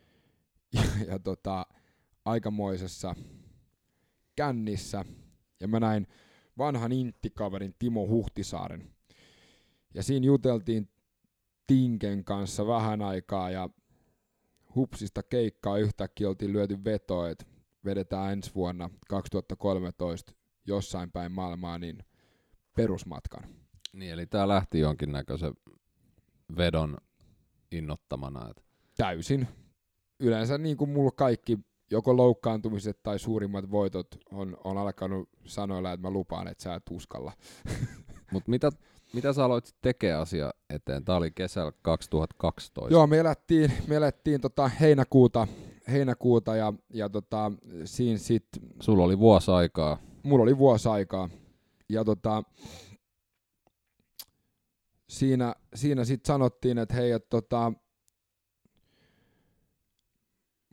<laughs> ja, ja tota, aikamoisessa kännissä ja mä näin vanhan inttikaverin Timo Huhtisaaren. Ja siinä juteltiin Tinken kanssa vähän aikaa ja hupsista keikkaa yhtäkkiä oltiin lyöty vetoa, että vedetään ensi vuonna 2013 jossain päin maailmaa niin perusmatkan.
Niin, eli tämä lähti jonkinnäköisen vedon innottamana. Et
Täysin. Yleensä niin kuin mulla kaikki, joko loukkaantumiset tai suurimmat voitot on, on alkanut sanoilla, että mä lupaan, että sä et uskalla. <laughs>
Mut mitä, mitä sä aloit tekee asia eteen? Tää oli kesällä 2012.
Joo, me elettiin, me elettiin tota heinäkuuta, heinäkuuta ja, ja tota, siinä sit,
Sulla oli vuosi aikaa.
mulla oli vuosi aikaa. Ja tota, siinä, siinä sitten sanottiin, että hei, että tota,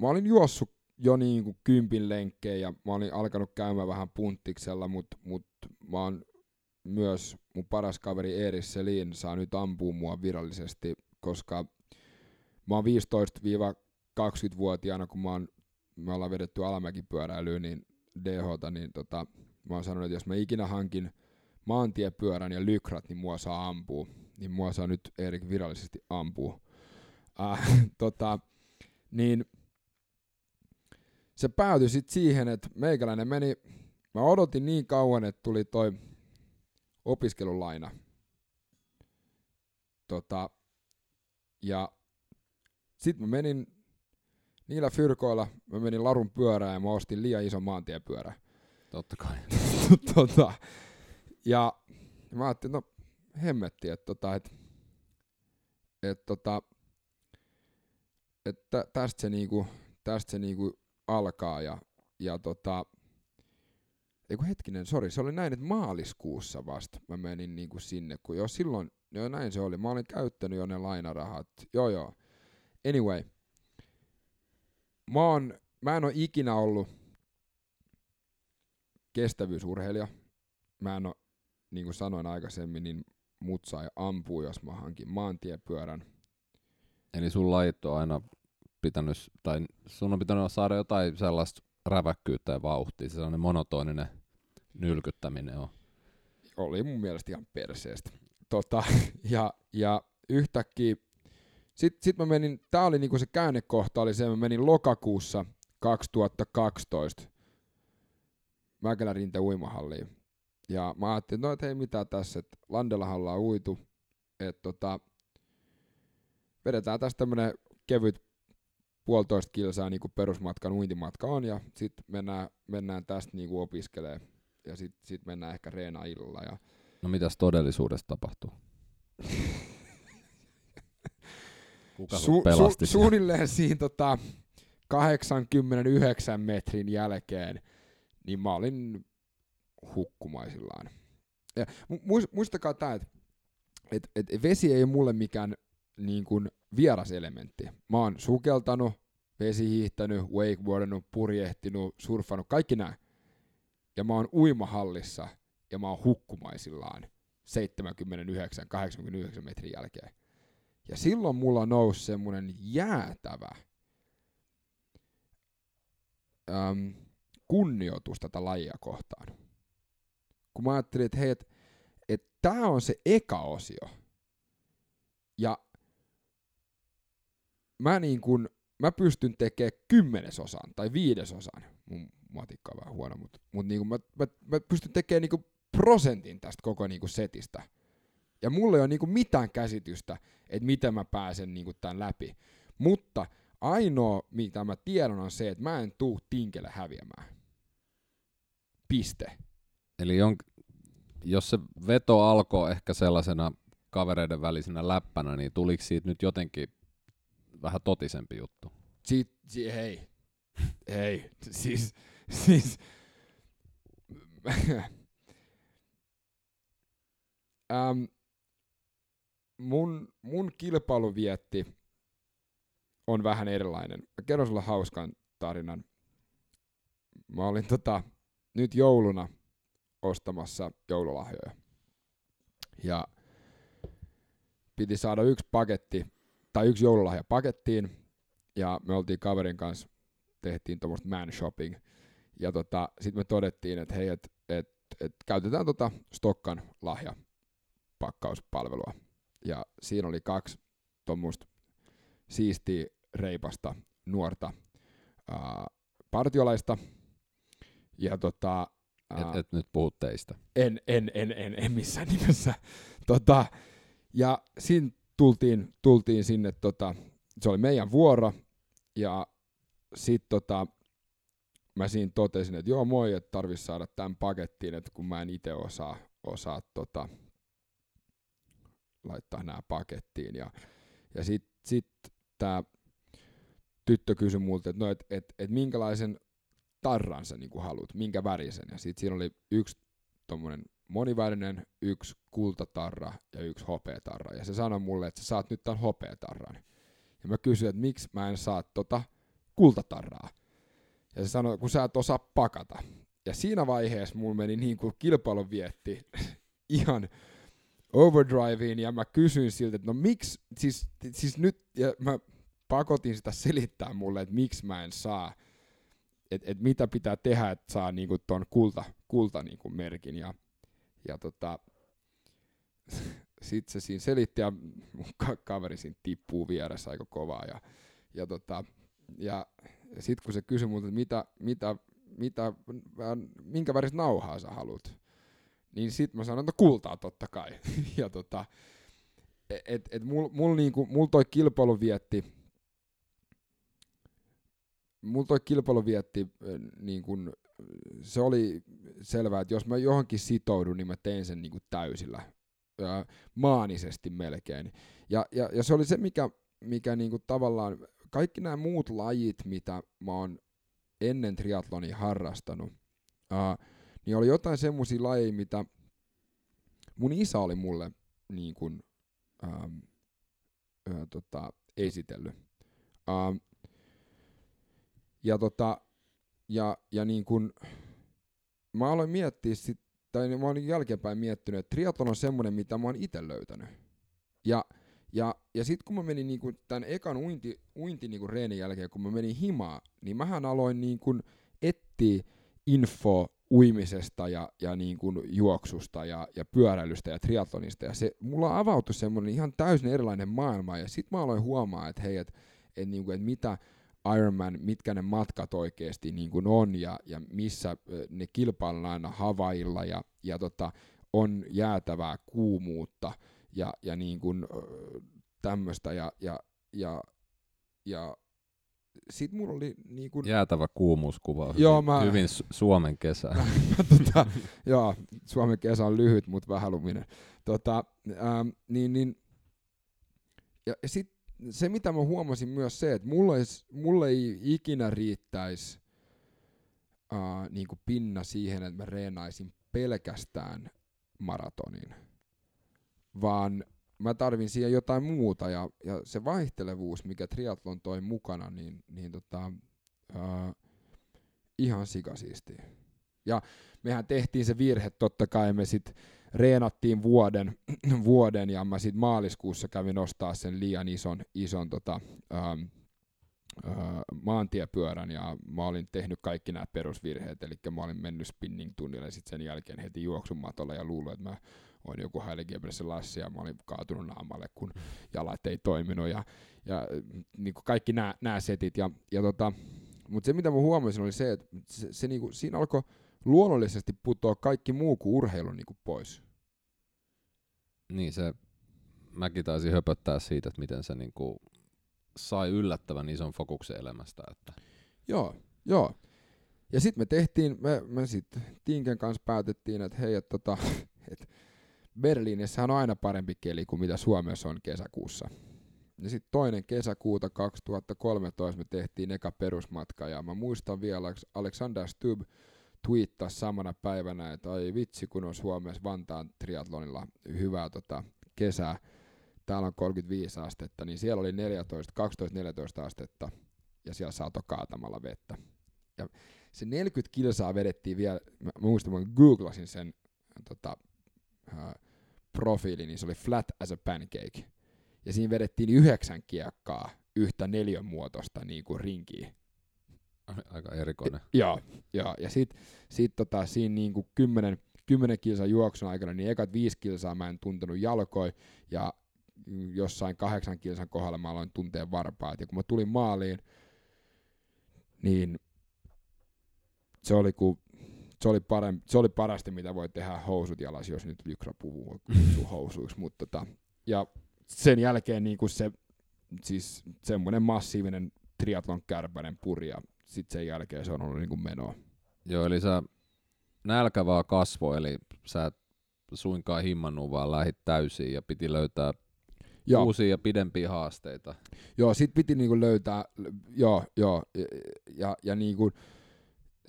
mä olin juossut jo niin kuin kympin lenkkejä ja mä olin alkanut käymään vähän punttiksella, mutta mut mä oon myös mun paras kaveri Eeris Selin saa nyt ampua mua virallisesti, koska mä oon 20-vuotiaana, kun mä oon, me ollaan vedetty alamäkipyöräilyyn, niin DH, niin tota, mä oon sanonut, että jos mä ikinä hankin maantiepyörän ja lykrat, niin mua saa ampua. Niin mua saa nyt Erik virallisesti ampua. Äh, <laughs> tota, niin se päätyi sitten siihen, että meikäläinen meni, mä odotin niin kauan, että tuli toi opiskelulaina. Tota, ja sitten mä menin niillä fyrkoilla, mä menin larun pyörään ja mä ostin liian ison maantiepyörä.
Totta kai. <laughs>
tota, ja mä ajattelin, no hemmetti, että tota, et, et, tota, että tästä se niinku, tästä se niinku alkaa ja, ja tota, eiku hetkinen, sori, se oli näin, että maaliskuussa vasta mä menin niinku sinne, kun jo silloin, jo näin se oli, mä olin käyttänyt jo ne lainarahat, joo joo. Anyway, mä, oon, mä en ole ikinä ollut kestävyysurheilija. Mä en ole, niin kuin sanoin aikaisemmin, niin mut sai ampua, jos mä hankin maantiepyörän.
Eli sun lajit on aina pitänyt, tai sun on pitänyt saada jotain sellaista räväkkyyttä ja vauhtia, se sellainen monotoninen nylkyttäminen on.
Oli mun mielestä ihan perseestä. Tota, <laughs> ja, ja yhtäkkiä, sit, sit mä menin, tää oli niinku se käännekohta, oli se, mä menin lokakuussa 2012 Mäkelän rinte uimahalliin. Ja mä ajattelin, no et hei mitä tässä, että Landellahan ollaan uitu, että tota, vedetään tästä tämmönen kevyt puolitoista kilsaa niin kuin perusmatkan uintimatka on, ja sitten mennään, mennään tästä niin kuin opiskelee, ja sitten sit mennään ehkä reena illalla. Ja...
No mitäs todellisuudessa tapahtuu? Kuka su- pelasti
su- Suunnilleen siinä tota, 89 metrin jälkeen, niin mä olin hukkumaisillaan. Ja muistakaa tämä, että et, et vesi ei ole mulle mikään niin kuin vieras elementti. Mä oon sukeltanut, vesihiihtänyt, wakeboardannut, purjehtinut, surfannut, kaikki nämä. Ja mä oon uimahallissa ja mä oon hukkumaisillaan 79-89 metrin jälkeen. Ja silloin mulla nousi semmonen jäätävä äm, kunnioitus tätä lajia kohtaan. Kun mä ajattelin, että hei, että et tää on se eka osio. Ja mä niin kun, mä pystyn tekemään kymmenesosan tai viidesosan, mun matikka on vähän huono, mutta mut niin mä, mä, mä, pystyn tekemään niin prosentin tästä koko niin setistä. Ja mulla ei ole niin mitään käsitystä, että miten mä pääsen niin tämän läpi. Mutta ainoa, mitä mä tiedän, on se, että mä en tuu tinkelle häviämään. Piste.
Eli on, jos se veto alkoi ehkä sellaisena kavereiden välisenä läppänä, niin tuliko siitä nyt jotenkin vähän totisempi juttu?
Siit, si, hei, hei, siis, siis <laughs> ähm, mun, mun kilpailuvietti on vähän erilainen. Mä kerron sulle hauskan tarinan. Mä olin tota, nyt jouluna ostamassa joululahjoja. Ja piti saada yksi paketti, tai yksi joululahja pakettiin, ja me oltiin kaverin kanssa, tehtiin tuommoista man shopping, ja tota, sitten me todettiin, että hei, että et, et käytetään tota Stokkan lahja pakkauspalvelua. Ja siinä oli kaksi tuommoista siistiä, reipasta, nuorta ää, partiolaista. Ja tota,
et, et nyt puhu teistä.
En, en, en, en, en missään nimessä. <laughs> Tota, ja siinä tultiin, tultiin sinne, tota, se oli meidän vuoro, ja sitten tota, mä siinä totesin, että joo moi, että tarvitsisi saada tämän pakettiin, että kun mä en itse osaa, osaa tota, laittaa nämä pakettiin. Ja, ja sitten sit tämä tyttö kysyi multa, että no, et, et, et minkälaisen tarran sä niin haluat, minkä värisen. Ja sitten siinä oli yksi tommonen monivärinen, yksi kultatarra ja yksi hopeatarra. Ja se sanoi mulle, että sä saat nyt tämän hopeatarran. Ja mä kysyin, että miksi mä en saa tota kultatarraa. Ja se sanoi, kun sä et osaa pakata. Ja siinä vaiheessa mulla meni niin kuin kilpailun vietti <laughs> ihan overdriveen ja mä kysyin siltä, että no miksi, siis, siis nyt, ja mä pakotin sitä selittää mulle, että miksi mä en saa, että et mitä pitää tehdä, että saa niinku ton kulta, kulta niinku merkin. Ja, ja tota, sitten se siinä selitti ja mun kaveri siinä tippuu vieressä aika kovaa. Ja, ja, tota, ja, ja sitten kun se kysyi multa, että mitä, mitä, mitä, minkä väristä nauhaa sä haluat, niin sitten mä sanoin, että kultaa totta kai. <laughs> ja tota, et, et mul, mul, niinku, mul toi kilpailu vietti, mul toi kilpailu vietti, niin kun, se oli selvää, että jos mä johonkin sitoudun, niin mä tein sen niin täysillä, ää, maanisesti melkein. Ja, ja, ja se oli se, mikä, mikä niin kuin tavallaan, kaikki nämä muut lajit, mitä mä oon ennen triatlonia harrastanut, ää, niin oli jotain semmoisia lajeja, mitä mun isä oli mulle niin kuin, ähm, ää, tota, esitellyt. Ähm, ja, tota, ja, ja niin kun, mä aloin miettiä sit, tai mä olin jälkeenpäin miettinyt, että triatlon on semmoinen, mitä mä oon itse löytänyt. Ja, ja, ja sitten kun mä menin niinku tämän ekan uinti, uinti niinku reenin jälkeen, kun mä menin himaan, niin mähän aloin niinku etsiä info uimisesta ja, ja niin kuin juoksusta ja, ja pyöräilystä ja triatlonista. Ja se, mulla avautui semmoinen ihan täysin erilainen maailma. Ja sitten mä aloin huomaa, että hei, että et, niin et mitä Ironman, mitkä ne matkat oikeasti niin kuin on ja, ja missä ne kilpaillaan aina Havailla ja, ja tota, on jäätävää kuumuutta ja, ja niin kuin, tämmöistä. Ja, ja, ja, ja sit mulla oli niin kun...
Jäätävä kuumuuskuva, hyvin, joo, mä... hyvin su- Suomen kesä. <laughs>
tota, joo, Suomen kesä on lyhyt, mutta vähän luminen. Tota, ähm, niin, niin, ja sit se, mitä mä huomasin myös se, että mulle, mulle ei ikinä riittäisi äh, niin pinna siihen, että mä reenaisin pelkästään maratonin, vaan mä tarvin siihen jotain muuta ja, ja se vaihtelevuus, mikä triatlon toi mukana, niin, niin tota, ää, ihan sikasiisti. Ja mehän tehtiin se virhe, totta kai me sitten reenattiin vuoden, <clears throat> vuoden ja mä sitten maaliskuussa kävin ostaa sen liian ison, ison tota, ää, ää, maantiepyörän ja mä olin tehnyt kaikki nämä perusvirheet, eli mä olin mennyt spinning tunnille sitten sen jälkeen heti juoksumatolle ja luulen, että mä on joku Haile Lassi ja mä olin kaatunut naamalle, kun jalat ei toiminut ja, ja niin kuin kaikki nämä setit. Ja, ja tota, mutta se mitä mä huomasin oli se, että se, se niin kuin, siinä alkoi luonnollisesti putoa kaikki muu kuin urheilu niin kuin pois.
Niin se, mäkin taisin höpöttää siitä, että miten se niin kuin sai yllättävän ison fokuksen elämästä. Että.
Joo, joo. Ja sitten me tehtiin, me, me sitten Tinken kanssa päätettiin, että hei, että tota, <laughs> et Berliinissä on aina parempi keli kuin mitä Suomessa on kesäkuussa. Ja sitten toinen kesäkuuta 2013 me tehtiin eka perusmatka ja mä muistan vielä Alexander Stubb twiittasi samana päivänä, että ai vitsi kun on Suomessa Vantaan triatlonilla hyvää tota, kesää. Täällä on 35 astetta, niin siellä oli 14, 12-14 astetta ja siellä saato kaatamalla vettä. Ja se 40 kilsaa vedettiin vielä, mä muistan, mä googlasin sen tota, profiili, niin se oli flat as a pancake. Ja siinä vedettiin yhdeksän kiekkaa yhtä neljön muotoista niin kuin rinkiä. <laughs>
Aika erikoinen.
Joo, joo. ja sitten sit tota, siinä niin kuin kymmenen, kymmenen kilsan juoksun aikana, niin ekat viisi kilsaa mä en tuntenut jalkoi, ja jossain kahdeksan kilsan kohdalla mä aloin tuntea varpaat. Ja kun mä tulin maaliin, niin se oli kuin se oli, parempi, se oli parasta, mitä voi tehdä housut jalas, jos nyt lykrapuvu voi kutsua <laughs> housuiksi. Mutta tota, ja sen jälkeen niin kuin se, siis semmoinen massiivinen triatlon kärpäinen puri, ja sitten sen jälkeen se on ollut niin kuin menoa.
Joo, eli sä nälkä vaan kasvo, eli sä et suinkaan himmannut, vaan lähit täysin ja piti löytää joo. uusia ja pidempiä haasteita.
Joo, sit piti niinku löytää, joo, joo, ja, ja, ja niinku,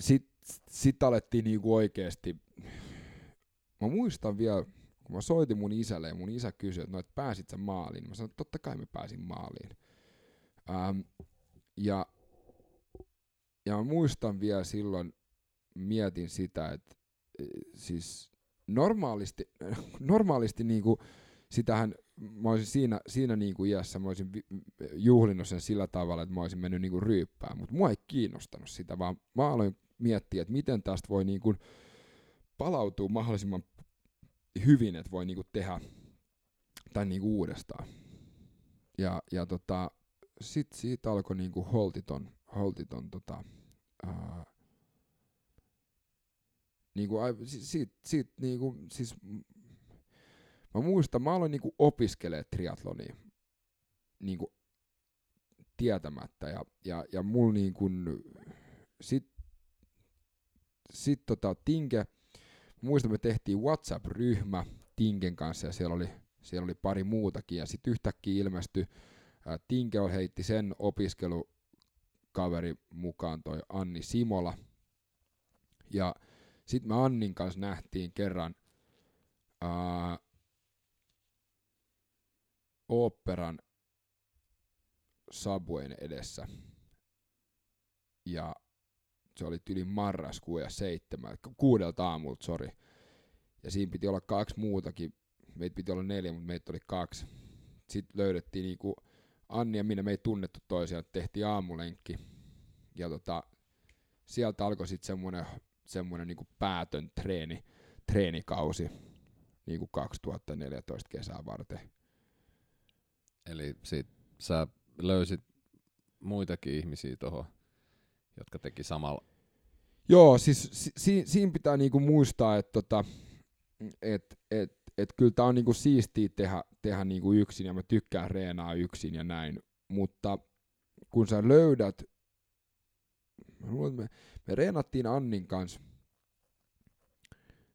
sit sitten alettiin niinku oikeesti, mä muistan vielä, kun mä soitin mun isälle ja mun isä kysyi, että no, et pääsit sä maaliin. Mä sanoin, että totta kai mä pääsin maaliin. Ähm, ja, ja mä muistan vielä silloin, mietin sitä, että e, siis normaalisti, <laughs> normaalisti niinku, sitähän mä olisin siinä, siinä niin kuin iässä, mä olisin juhlinut sen sillä tavalla, että mä olisin mennyt niin kuin ryyppään, mutta mua ei kiinnostanut sitä, vaan mä aloin miettiä, että miten tästä voi niin kuin palautua mahdollisimman hyvin, että voi niin kuin tehdä tämän niin kuin uudestaan. Ja, ja tota, sit siitä alkoi niin kuin holtiton, holtiton tota, ää, niinku, siitä, siitä niinku, siis Mä muistan, mä aloin niinku opiskelee triatlonia niinku tietämättä ja, ja, ja mulla niinku, sit, sit tota, Tinke, muistan me tehtiin WhatsApp-ryhmä Tinken kanssa ja siellä oli, siellä oli pari muutakin ja sitten yhtäkkiä ilmestyi, Tinke heitti sen opiskelukaveri mukaan toi Anni Simola ja sitten me Annin kanssa nähtiin kerran ää, oopperan Subwayn edessä. Ja se oli yli marraskuu ja seitsemän, kuudelta aamulta, sori. Ja siinä piti olla kaksi muutakin, meitä piti olla neljä, mutta meitä oli kaksi. Sitten löydettiin niinku, Anni ja minä, me ei tunnettu toisiaan, tehtiin aamulenkki. Ja tota, sieltä alkoi sitten semmoinen, semmoinen niinku päätön treeni, treenikausi niinku 2014 kesää varten.
Eli sit sä löysit muitakin ihmisiä tuohon, jotka teki samalla.
Joo, siis si, si, siinä pitää niinku muistaa, että tota, et, et, et kyllä tämä on niinku siistiä tehdä, tehdä niinku yksin ja mä tykkään reenaa yksin ja näin, mutta kun sä löydät, me, me reenattiin Annin kanssa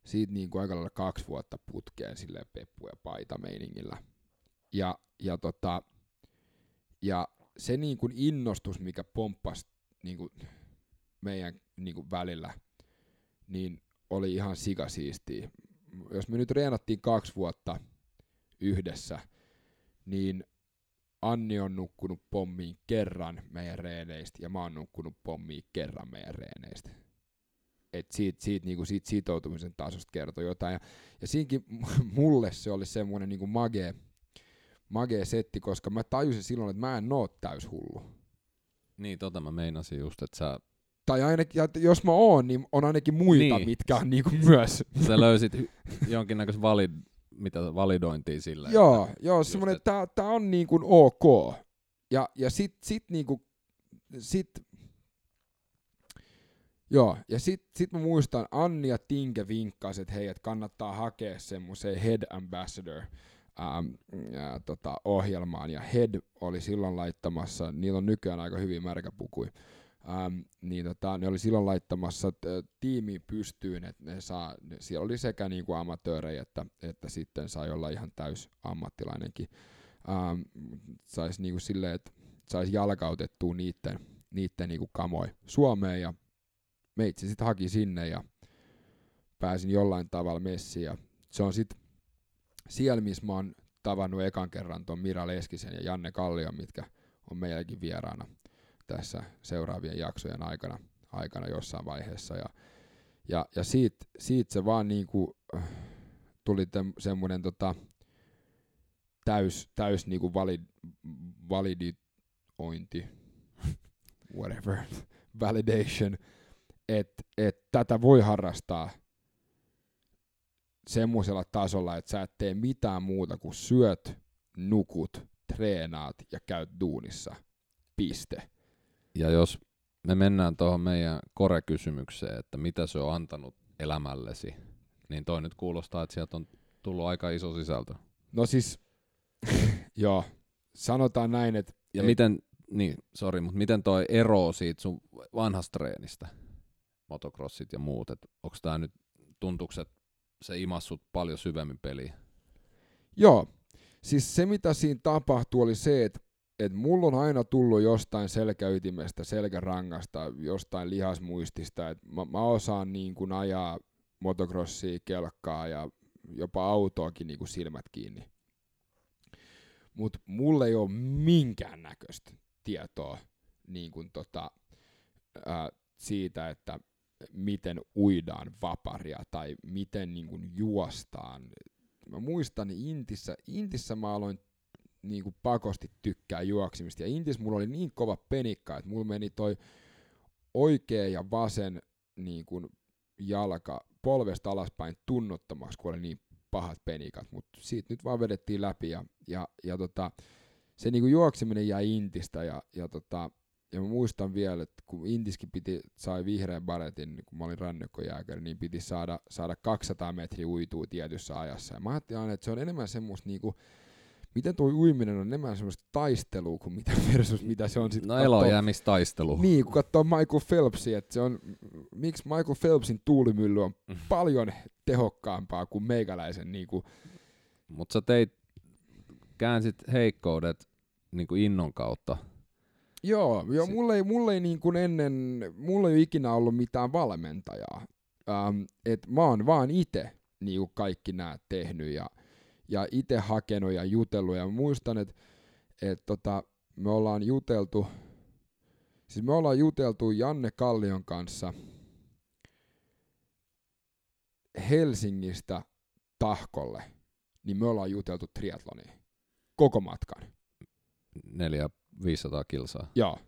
siitä niinku aika lailla kaksi vuotta putkeen silleen peppu- ja paita meiningillä. Ja, ja, tota, ja se niin kuin innostus, mikä pomppasi niin kuin meidän niin kuin välillä, niin oli ihan sikasiistiä. Jos me nyt reenattiin kaksi vuotta yhdessä, niin Anni on nukkunut pommiin kerran meidän reeneistä ja mä oon nukkunut pommiin kerran meidän reeneistä. Et siitä, siitä, niinku siitä sitoutumisen tasosta kertoi jotain. Ja, ja siinkin <laughs> mulle se oli semmoinen niinku magee, magee setti, koska mä tajusin silloin, että mä en oo täyshullu.
Niin, tota mä meinasin just, että sä...
Tai ainakin, jos mä oon, niin on ainakin muita, niin. mitkä on niinku <laughs> myös.
Sä löysit jonkinnäköisen valid, mitä validointia sillä.
joo, että, joo semmoinen, että tää on niinku ok. Ja, ja sit, sit niinku, sit, Joo, ja sit, sit mä muistan, Anni ja Tinke vinkkasi, että hei, että kannattaa hakea semmoiseen head ambassador ähm, ja, tota, ohjelmaan, ja Head oli silloin laittamassa, niillä on nykyään aika hyvin märkäpukui, ähm, niin tota, ne oli silloin laittamassa t- tiimiin pystyyn, että ne saa, ne, siellä oli sekä niinku amatöörejä, että, että sitten sai olla ihan täys ammattilainenkin. Ähm, saisi niinku silleen, että saisi jalkautettua niiden, niiden niinku kamoi Suomeen, ja meitsi sitten haki sinne, ja pääsin jollain tavalla messiin, ja se on sitten siellä, missä mä oon tavannut ekan kerran ton Mira Leskisen ja Janne Kallion, mitkä on meilläkin vieraana tässä seuraavien jaksojen aikana, aikana jossain vaiheessa. Ja, ja, ja siitä, siitä se vaan niinku, tuli semmoinen tota, täys, täys niinku valid, validiointi, <laughs> whatever, <laughs> validation, että et tätä voi harrastaa – semmoisella tasolla, että sä et tee mitään muuta kuin syöt, nukut, treenaat ja käyt duunissa. Piste.
Ja jos me mennään tuohon meidän kore-kysymykseen, että mitä se on antanut elämällesi, niin toi nyt kuulostaa, että sieltä on tullut aika iso sisältö.
No siis, <laughs> joo, sanotaan näin, että...
Ja et, miten, niin, sori, mutta miten toi ero siitä sun vanhasta treenistä, motocrossit ja muut, että onko tämä nyt, tuntuuko, että se imassut paljon syvemmin peliin.
Joo, siis se mitä siinä tapahtui oli se, että et mulla on aina tullut jostain selkäytimestä, selkärangasta, jostain lihasmuistista, että mä, mä osaan niin kuin ajaa motocrossia, kelkkaa ja jopa autoakin niin kuin silmät kiinni. Mutta mulla ei ole minkäännäköistä tietoa niin kuin tota, ää, siitä, että miten uidaan vaparia tai miten niin kuin juostaan mä muistan Intissä, Intissä mä aloin niin kuin pakosti tykkää juoksimista. Ja Intis mulla oli niin kova penikka, että mulla meni toi oikea ja vasen niin kuin jalka polvesta alaspäin tunnottomaksi, kun oli niin pahat penikat, mutta siitä nyt vaan vedettiin läpi ja, ja, ja tota, se niinku juokseminen jäi Intistä ja, ja, tota, ja mä muistan vielä, että kun Intiskin piti, sai vihreän baretin, niin kun mä olin rannikkojääkäri, niin piti saada, saada 200 metriä uitua tietyssä ajassa. Ja mä ajattelin aina, että se on enemmän semmoista niinku, miten tuo uiminen on enemmän semmoista taistelua kuin mitä <laughs> versus mitä se on sitten.
No elojäämistaistelu.
Niin, kun katsoo Michael Phelpsia, että se on, miksi Michael Phelpsin tuulimylly on mm. paljon tehokkaampaa kuin meikäläisen. Niin kuin.
Mutta sä teit, käänsit heikkoudet niin kuin innon kautta.
Joo, joo mulla ei, mulla ei niin kuin ennen, mulla ei ikinä ollut mitään valmentajaa. Ähm, et mä oon vaan itse niin kaikki nämä tehnyt ja, ja itse hakenut ja jutellut. Ja muistan, että et tota, me ollaan juteltu, siis me ollaan juteltu Janne Kallion kanssa Helsingistä Tahkolle, niin me ollaan juteltu triatloniin koko matkan.
400-500 kilsaa.
Joo.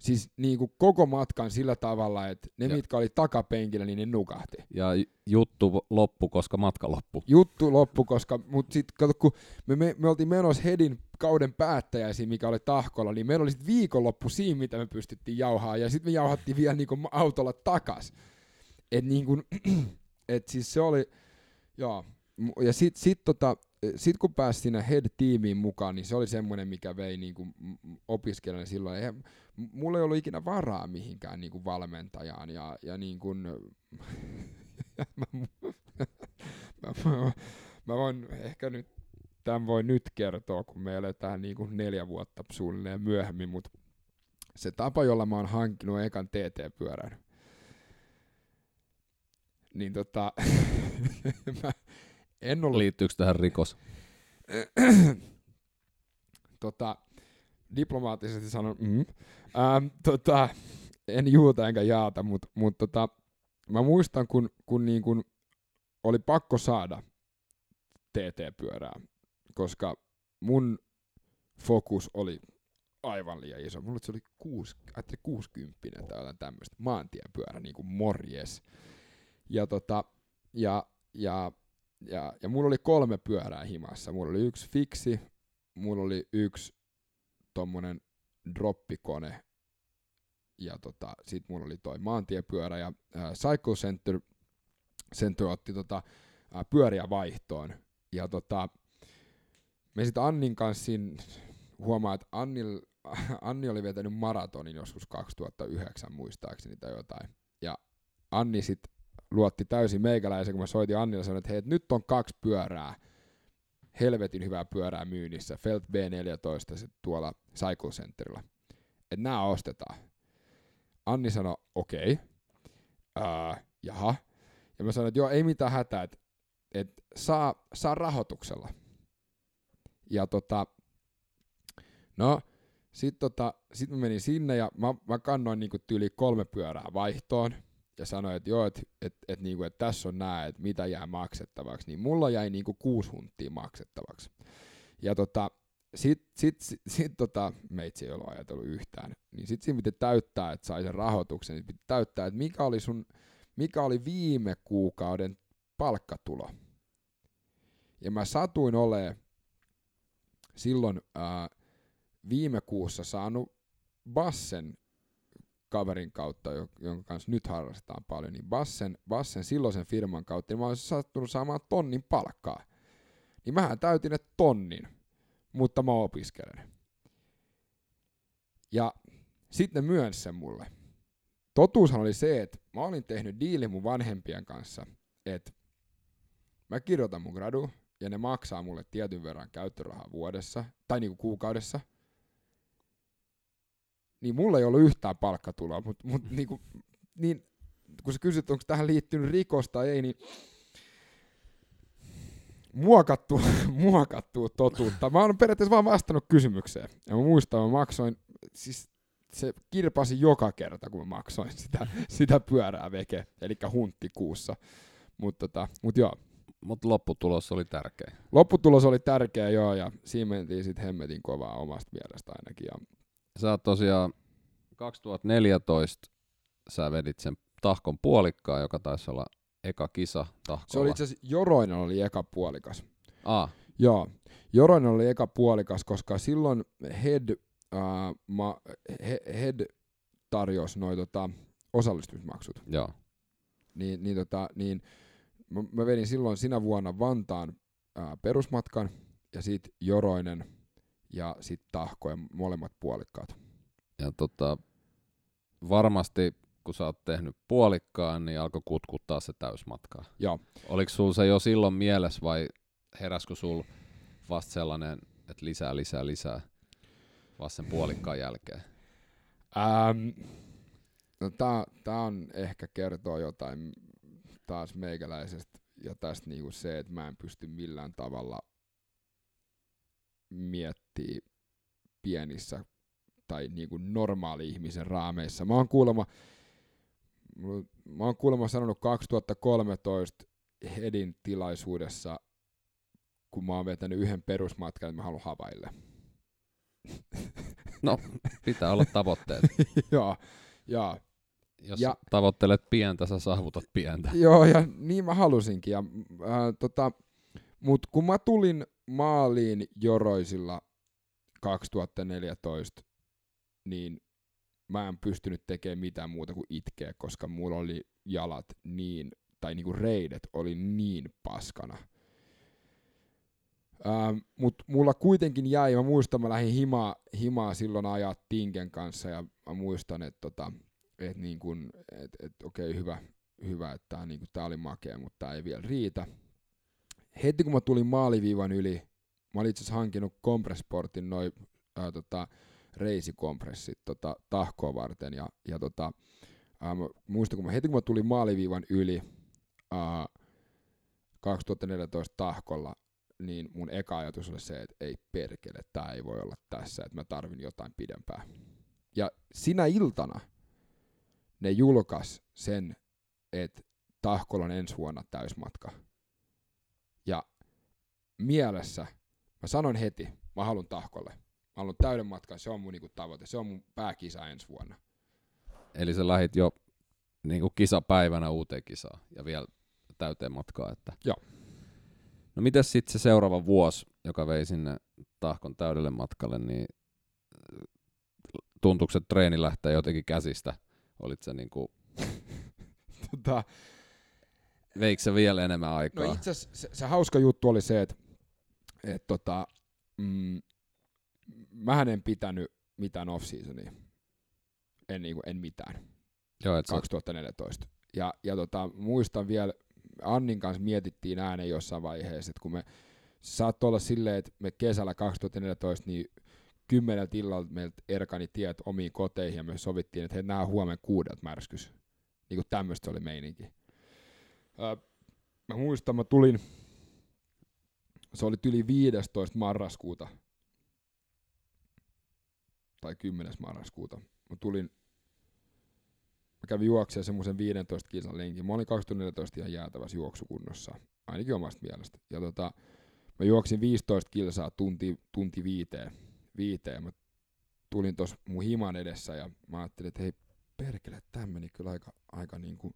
Siis niin kuin koko matkan sillä tavalla, että ne, ja. mitkä oli takapenkillä, niin ne nukahti.
Ja juttu loppu, koska matka loppu.
Juttu loppu, koska, mutta sitten kato, kun me, me, me oltiin menossa Hedin kauden päättäjäisiin, mikä oli tahkolla, niin meillä oli sitten viikonloppu siinä, mitä me pystyttiin jauhaa, ja sitten me jauhattiin vielä niin kuin autolla takas. Et niin kuin, <clears throat> et siis se oli, joo, ja sitten sit tota, sit kun pääsi siinä head-tiimiin mukaan, niin se oli semmoinen, mikä vei niin kuin opiskelijan silloin. Eihän, mulla ei ollut ikinä varaa mihinkään niin kuin valmentajaan. Ja, ja niin kuin, mä, <laughs> mä, mä, mä, voin ehkä nyt, tämän voi nyt kertoa, kun me eletään niin kuin neljä vuotta suunnilleen myöhemmin, mutta se tapa, jolla mä oon hankkinut ekan TT-pyörän, niin tota, <laughs> mä, en ollut...
Liittyykö tähän rikos? <clears throat>
tota, diplomaattisesti sanon, mm. ähm, tota, en juuta enkä jaata, mutta mut tota, mä muistan, kun, kun, niin kun oli pakko saada TT-pyörää, koska mun fokus oli aivan liian iso. Mulla se oli kuusi, 60 tai jotain tämmöistä maantiepyörä, niin kuin morjes. Ja, tota, ja, ja ja, ja mulla oli kolme pyörää himassa. Mulla oli yksi fiksi, mulla oli yksi tommonen droppikone, ja tota, sit mulla oli toi maantiepyörä, ja äh, Cycle Center, Center otti tota, äh, pyöriä vaihtoon. Ja tota, me sitten Annin kanssa siinä huomaa, että Anni, <laughs> Anni oli vetänyt maratonin joskus 2009 muistaakseni tai jotain. Ja Anni sitten luotti täysin meikäläisen, kun mä soitin Annille sanoin, että hei, nyt on kaksi pyörää, helvetin hyvää pyörää myynnissä, Felt B14 sit tuolla Cycle Centerilla. Että nämä ostetaan. Anni sanoi, okei, okay. uh, jaha. Ja mä sanoin, että joo, ei mitään hätää, että et saa, saa rahoituksella. Ja tota, no, sit, tota, sit mä menin sinne ja mä, mä kannoin niinku tyyli kolme pyörää vaihtoon ja sanoi, että joo, että et, et, niinku, et tässä on nämä, että mitä jää maksettavaksi, niin mulla jäi niinku kuusi hunttia maksettavaksi. Ja tota, sit, sit, sit, sit tota, meitsi ei ollut ajatellut yhtään, niin sitten siinä piti täyttää, että sai sen rahoituksen, niin piti täyttää, että mikä oli sun, mikä oli viime kuukauden palkkatulo. Ja mä satuin olemaan silloin ää, viime kuussa saanut Bassen kaverin kautta, jonka kanssa nyt harrastetaan paljon, niin Bassen, Bassen silloisen firman kautta, niin mä olisin sattunut saamaan tonnin palkkaa. Niin mähän täytin ne tonnin, mutta mä opiskelen. Ja sitten myönsi sen mulle. Totuushan oli se, että mä olin tehnyt diili mun vanhempien kanssa, että mä kirjoitan mun gradu, ja ne maksaa mulle tietyn verran käyttörahaa vuodessa, tai niinku kuukaudessa, niin mulla ei ollut yhtään palkkatuloa, mutta mut, niinku, niin, kun sä kysyt, onko tähän liittynyt rikos tai ei, niin muokattu, <laughs> muokattu totuutta. Mä oon periaatteessa vaan vastannut kysymykseen. Ja mä muistan, mä maksoin, siis se kirpasi joka kerta, kun mä maksoin <laughs> sitä, sitä pyörää veke, eli huntti kuussa. Mutta tota, mut joo.
Mutta lopputulos oli tärkeä.
Lopputulos oli tärkeä, joo, ja siinä mentiin sitten hemmetin kovaa omasta mielestä ainakin. Ja
Sä oot tosiaan 2014 sä vedit sen tahkon puolikkaa, joka taisi olla eka kisa tahkolla.
se oli itse asiassa Joroinen oli eka puolikas.
Ah,
Joo, Joroinen oli eka puolikas, koska silloin Head, uh, ma, he, head tarjosi noin tota, osallistumismaksut.
joo.
Niin, niin, tota, niin mä, mä vedin silloin sinä vuonna Vantaan ää, perusmatkan ja sitten Joroinen ja sitten Tahkojen molemmat puolikkaat.
Ja tota, varmasti kun sä oot tehnyt puolikkaan, niin alkoi kutkuttaa se täysmatkaa.
Joo.
Oliko sul se jo silloin mielessä vai heräskö sul vasta sellainen, että lisää, lisää, lisää vasta sen puolikkaan jälkeen?
Ähm, no tää, tää on ehkä kertoo jotain taas meikäläisestä ja tästä niinku se, että mä en pysty millään tavalla miettiä pienissä tai niinku normaali-ihmisen raameissa. Mä oon kuulemma, mä oon kuulemma sanonut 2013 Hedin tilaisuudessa, kun mä oon vetänyt yhden perusmatkan, että mä haluan Havaille. <laughs>
No, pitää olla tavoitteet. <laughs>
joo, joo.
Jos
Ja-
tavoittelet pientä, sä saavutat pientä. <laughs>
Joo, ja niin mä halusinkin. Ja, ää, tota, mut kun mä tulin maaliin Joroisilla 2014, niin mä en pystynyt tekemään mitään muuta kuin itkeä, koska mulla oli jalat niin, tai niinku reidet oli niin paskana. Ähm, mut mulla kuitenkin jäi, mä muistan, mä lähdin himaa, himaa silloin ajaa Tinken kanssa, ja mä muistan, että tota, et niin et, et, okei, hyvä, hyvä, että tää, niinku, tää oli makea, mutta tää ei vielä riitä. Heti kun mä tulin maaliviivan yli, mä olin itse asiassa hankinut Compressportin noin ää, tota, reisikompressit tota, tahkoa varten. Ja, ja tota, mä muistan, kun mä, heti kun mä tulin maaliviivan yli ää, 2014 tahkolla, niin mun eka ajatus oli se, että ei perkele, tää ei voi olla tässä, että mä tarvin jotain pidempää. Ja sinä iltana ne julkais sen, että Tahkolla on ensi vuonna täysmatka. Ja mielessä mä sanon heti, mä haluan Tahkolle. Mä haluan täyden matkan, se on mun niinku tavoite, se on mun pääkisa ensi vuonna.
Eli sä lähit jo niin kuin kisapäivänä uuteen kisaan ja vielä täyteen matkaa. Että.
Joo.
No miten sitten se seuraava vuosi, joka vei sinne tahkon täydelle matkalle, niin tuntuuko se treeni lähtee jotenkin käsistä? Olit se niin kuin, <laughs>
Tota,
veikö se vielä enemmän
no
aikaa?
itse asiassa se, se, hauska juttu oli se, että et tota, mm, mähän en pitänyt mitään off-seasonia. En, niinku, en mitään.
Joo, et sä,
2014. Ja, ja tota, muistan vielä, Annin kanssa mietittiin ääneen jossain vaiheessa, että kun me saattoi olla silleen, että me kesällä 2014 niin kymmeneltä illalta meiltä erkani tiet omiin koteihin ja me sovittiin, että hei, nää on huomenna kuudelta märskys. Niin kuin tämmöistä oli meininki. Öö, mä muistan, mä tulin, se oli yli 15. marraskuuta, tai 10. marraskuuta. Mä tulin mä kävin juoksemaan semmoisen 15 kilsan lenkin. Mä olin 2014 ihan jäätävässä juoksukunnossa, ainakin omasta mielestä. Ja tota, mä juoksin 15 kilsaa tunti, tunti viiteen, viiteen. Mä tulin tuossa mun himan edessä ja mä ajattelin, että hei perkele, tämä meni kyllä aika, aika, niinku,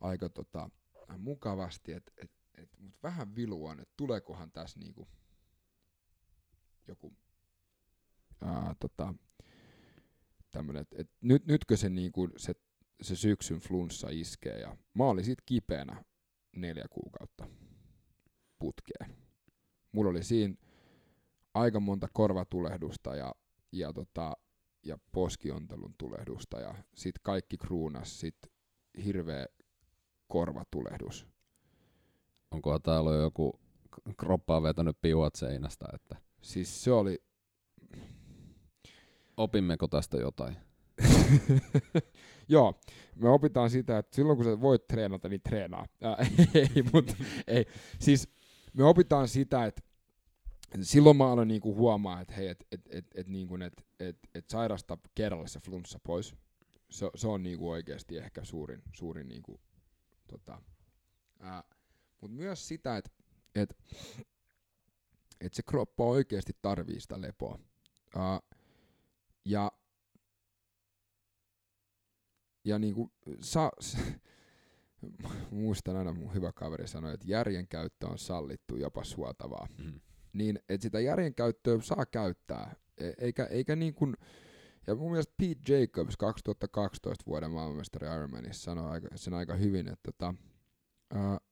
aika tota, mukavasti, että et, et, mut vähän vilu on, että tuleekohan tässä niinku joku ää, tota, tämmönen, että et nyt, nytkö se, niinku, se, se syksyn flunssa iskee ja mä olin sit kipeänä neljä kuukautta putkeen. Mulla oli siinä aika monta korvatulehdusta ja, ja, tota, ja poskiontelun tulehdusta ja sit kaikki kruunas sit hirveä korvatulehdus.
Onkohan täällä ollut joku kroppaa vetänyt piuat seinästä, että
Siis se oli,
opimmeko tästä jotain? <laughs>
Joo, me opitaan sitä, että silloin kun sä voit treenata, niin treenaa. Ää, <laughs> ei, mutta ei. Siis me opitaan sitä, että silloin mä aloin niinku huomaa, että hei, et, et, et, et, niinku, et, et, et sairasta kerralla se flunssa pois. Se, se on niinku oikeasti ehkä suurin, suurin niinku, tota, ää, mutta myös sitä, että et, et se kroppa oikeasti tarvii sitä lepoa. Uh, ja ja niinku, sa, <laughs> muistan aina mun hyvä kaveri sanoi, että järjen käyttö on sallittu jopa suotavaa. Mm. Niin, että sitä järjen käyttöä saa käyttää, e- eikä, eikä niin kuin, ja mun mielestä Pete Jacobs 2012 vuoden maailmanmestari Ironmanissa sanoi aika, sen aika hyvin, että tota, uh,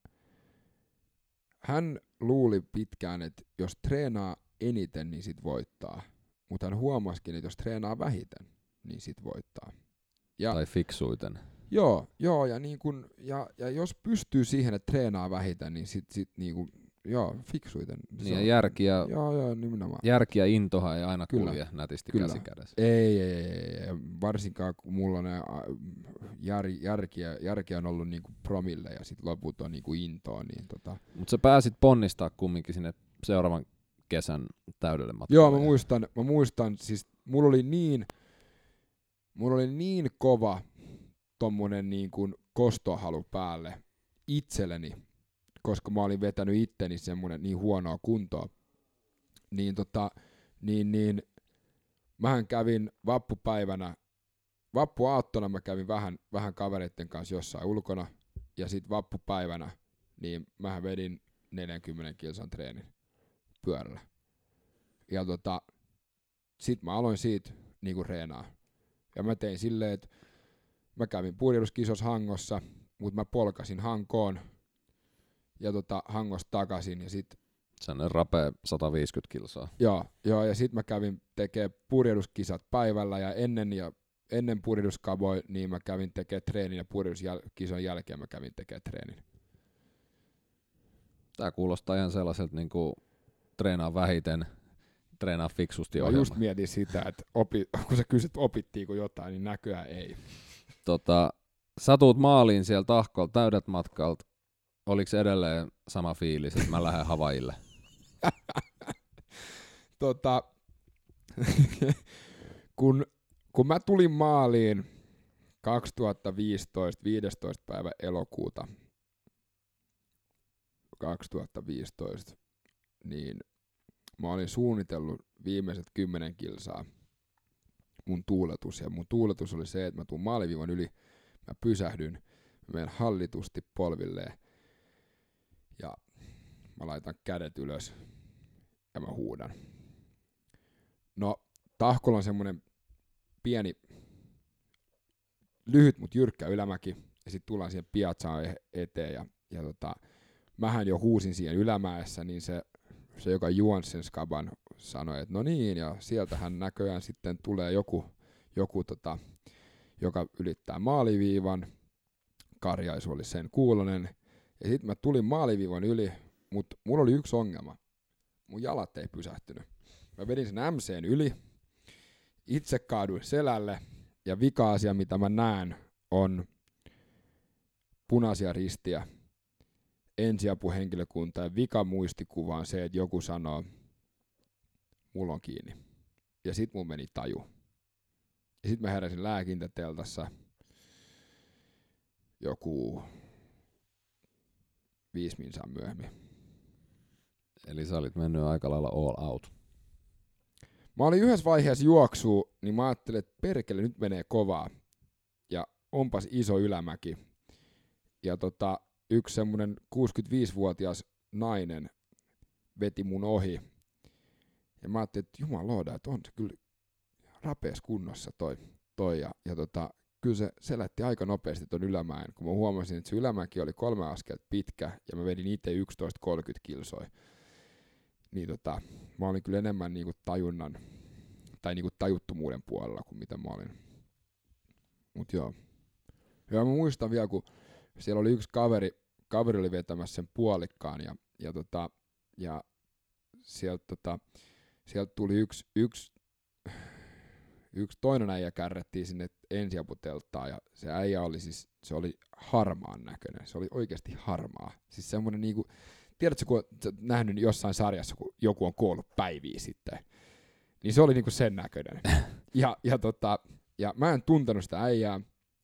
hän luuli pitkään, että jos treenaa eniten, niin sit voittaa. Mutta hän huomasikin, että jos treenaa vähiten, niin sit voittaa.
Ja, tai fiksuiten.
Joo, joo ja, niin kun, ja, ja jos pystyy siihen, että treenaa vähiten, niin sit, sit niin kun, joo, fiksuiten.
Niin ja järki ja,
joo, joo, nimenomaan.
järki ja intohan ei aina Kyllä. kulje nätisti Kyllä. käsi kädessä.
Ei, ei, ei, ei, varsinkaan kun mulla on jär, järkiä, järkiä on ollut niinku promille ja sitten loput on niinku intoa. Niin tota.
Mutta sä pääsit ponnistaa kumminkin sinne seuraavan kesän täydelle matkalle.
Joo, mä muistan, mä muistan, siis mulla oli niin, mulla oli niin kova tommonen niin kuin kostohalu päälle itselleni, koska mä olin vetänyt itteni semmonen niin huonoa kuntoa, niin tota, niin, niin mähän kävin vappupäivänä, vappuaattona mä kävin vähän, vähän kavereiden kanssa jossain ulkona, ja sitten vappupäivänä, niin mähän vedin 40 kilsan treenin pyörällä. Ja tota, sit mä aloin siitä niinku reenaa. Ja mä tein silleen, että mä kävin purjehduskisos Hangossa, mutta mä polkasin Hankoon ja tota, Hangosta takaisin ja sit
Sellainen rapea 150 kilsaa.
Joo, joo ja sitten mä kävin tekemään purjehduskisat päivällä ja ennen, ja ennen purjehduskavoi, niin mä kävin tekemään treenin ja purjehduskisan jälkeen mä kävin tekemään treenin.
Tää kuulostaa ihan sellaiselta niin kuin treenaa vähiten, treenaa fiksusti Mä
ohjelma. just mietin sitä, että opi, <laughs> kun sä kysyt opittiinko jotain, niin näköjään ei.
Tota, satut maaliin siellä tahkolta täydet matkalta. Oliko edelleen sama fiilis, että mä lähden Havaille? <laughs>
tota, <laughs> kun, kun mä tulin maaliin 2015, 15. päivä elokuuta 2015, niin mä olin suunnitellut viimeiset kymmenen kilsaa mun tuuletus. Ja mun tuuletus oli se, että mä tuun maaliviivan yli, mä pysähdyn, mä menen hallitusti polvilleen mä laitan kädet ylös ja mä huudan. No, tahkolla on semmonen pieni, lyhyt mut jyrkkä ylämäki, ja sitten tullaan siihen piatsaan e- eteen, ja, ja tota, mähän jo huusin siihen ylämäessä, niin se se, joka juonsi sen skaban, sanoi, että no niin, ja sieltähän näköjään sitten tulee joku, joku tota, joka ylittää maaliviivan. Karjaisu oli sen kuulonen. Ja sitten mä tulin maaliviivan yli, mutta mulla oli yksi ongelma. Mun jalat ei pysähtynyt. Mä vedin sen MCn yli, itse kaaduin selälle, ja vika-asia, mitä mä näen, on punaisia ristiä ensiapuhenkilökunta ja vika muistikuva on se, että joku sanoo, mulla on kiinni. Ja sit mun meni taju. Ja sit mä heräsin lääkintäteltassa joku viisi minsaa myöhemmin.
Eli sä olit mennyt aika lailla all out.
Mä olin yhdessä vaiheessa juoksu, niin mä ajattelin, että perkele nyt menee kovaa. Ja onpas iso ylämäki. Ja tota, yksi semmoinen 65-vuotias nainen veti mun ohi. Ja mä ajattelin, että jumalauda, että on se kyllä rapeessa kunnossa toi. toi ja, ja tota, kyllä se, se lähti aika nopeasti ton ylämäen, kun mä huomasin, että se ylämäki oli kolme askelta pitkä ja mä vedin itse 11.30 kilsoi. Niin tota, mä olin kyllä enemmän niinku tajunnan tai niinku tajuttomuuden puolella kuin mitä mä olin. Mut joo. Ja mä muistan vielä, kun siellä oli yksi kaveri, kaveri oli vetämässä sen puolikkaan ja, ja, tota, ja sieltä, tota, sieltä tuli yksi, yksi, yksi toinen äijä kärrettiin sinne ensiaputeltaan ja se äijä oli siis, se oli harmaan näköinen, se oli oikeasti harmaa. Siis semmoinen niinku, tiedätkö kun olet nähnyt jossain sarjassa, kun joku on kuollut päiviä sitten, niin se oli niinku sen näköinen. <laughs> Ja, ja, tota, ja mä en tuntenut sitä äijää,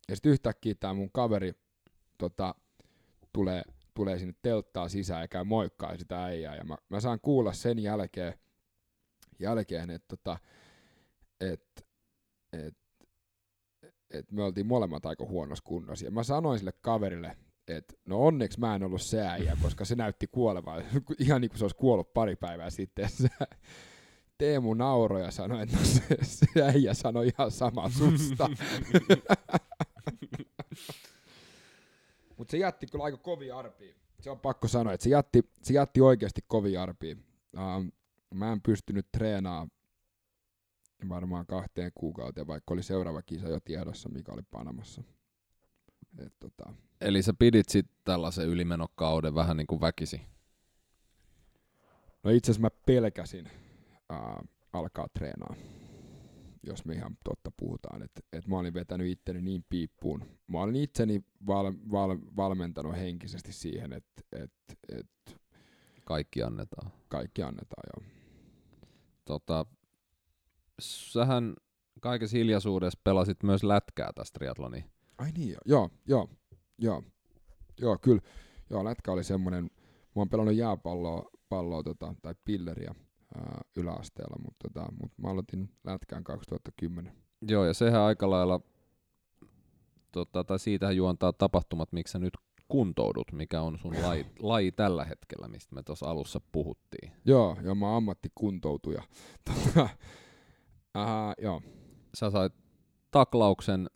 ja sitten yhtäkkiä tämä mun kaveri tota, tulee, tulee sinne telttaa sisään ja käy moikkaa sitä äijää. Ja mä, mä saan kuulla sen jälkeen, jälkeen että tota, et, et, et me oltiin molemmat aika huonossa kunnossa. Ja mä sanoin sille kaverille, että no onneksi mä en ollut se äijä, koska se näytti kuolevaa. <laughs> Ihan niin kuin se olisi kuollut pari päivää sitten. <laughs> Se, Teemu nauroi ja sanoi, että no se, se äijä sanoi ihan sama susta. <laughs> Mutta se jätti kyllä aika kovia arpia. Se on pakko sanoa, että se jätti, se jätti oikeasti kovia arpia. Um, mä en pystynyt treenaamaan varmaan kahteen kuukauteen, vaikka oli seuraava kisa jo tiedossa, mikä oli Panamassa. Et, tota.
Eli sä pidit sitten tällaisen ylimenokauden vähän niin kuin väkisi?
No itse asiassa mä pelkäsin uh, alkaa treenaa, jos me ihan totta puhutaan. Että et mä olin vetänyt itteni niin piippuun. Mä olin itseni val, val, valmentanut henkisesti siihen, että et, et
kaikki annetaan.
Kaikki annetaan, joo.
Tota, sähän kaikessa hiljaisuudessa pelasit myös lätkää tästä triatloni.
Ai niin, joo, joo, joo, joo, joo kyllä. Joo, lätkä oli semmoinen, mä oon pelannut jääpalloa palloa, tota, tai pilleriä ää, yläasteella, mutta tota, mut mä aloitin lätkään 2010.
Joo, ja sehän aika lailla, tota, tai siitähän juontaa tapahtumat, miksi sä nyt kuntoudut, mikä on sun laji, <laughs> laji tällä hetkellä, mistä me tuossa alussa puhuttiin.
Joo, joo mä oon ammattikuntoutuja. <laughs> Tota, Aha, joo.
Sä sait taklauksen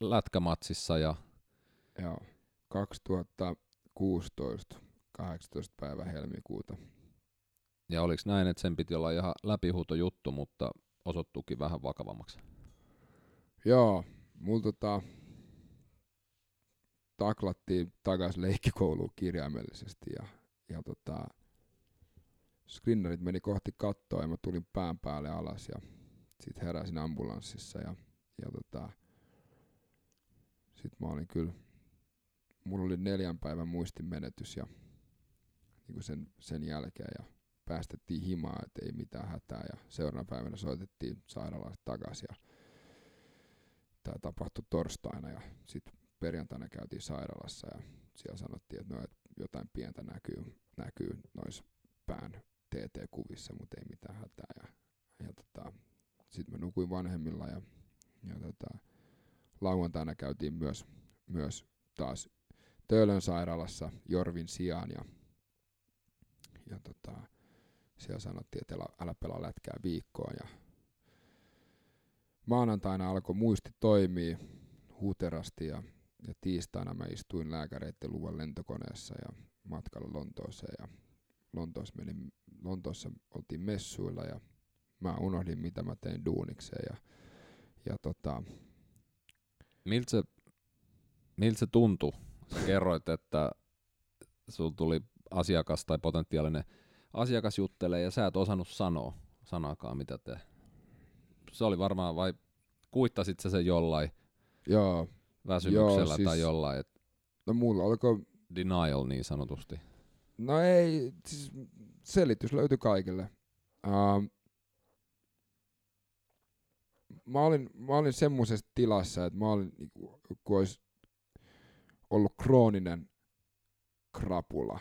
lätkämatsissa ja...
Joo, 2016, 18. päivä helmikuuta.
Ja oliko näin, että sen piti olla ihan läpihuuto juttu, mutta osoittuukin vähän vakavammaksi?
Joo, mulla tota, taklattiin takaisin leikkikouluun kirjaimellisesti ja, ja tota, screenerit meni kohti kattoa ja mä tulin pään päälle alas ja sitten heräsin ambulanssissa ja, ja tota, sitten mä olin kyllä, mulla oli neljän päivän muistimenetys ja niin sen, sen jälkeen ja päästettiin himaa, että ei mitään hätää. Ja seuraavana päivänä soitettiin sairaalaan takaisin ja tämä tapahtui torstaina ja sitten perjantaina käytiin sairaalassa ja siellä sanottiin, että no, et jotain pientä näkyy, näkyy noissa pään TT-kuvissa, mutta ei mitään hätää. Ja, ja tota, sitten mä nukuin vanhemmilla ja, ja tota, lauantaina käytiin myös, myös taas Töölön sairaalassa Jorvin sijaan ja, ja tota, siellä sanottiin, että älä, pelaa lätkää viikkoa ja maanantaina alkoi muisti toimia huterasti ja, ja tiistaina mä istuin lääkäreiden luvan lentokoneessa ja matkalla Lontooseen ja Lontoossa, menin, Lontoossa oltiin messuilla ja mä unohdin mitä mä tein duunikseen ja, ja tota...
Miltä se, miltä se tuntui? Sä kerroit, että sulla tuli asiakas tai potentiaalinen asiakas juttelee ja sä et osannut sanoa sanakaan mitä te. Se oli varmaan vai kuittasit sä sen jollain
Joo.
väsymyksellä Joo, siis, tai jollain? Et
no mulla alkoi...
Denial niin sanotusti.
No ei, siis selitys löytyi kaikille. Uh, mä olin, mä olin semmoisessa tilassa, että mä olin, niinku, kun olisi ollut krooninen krapula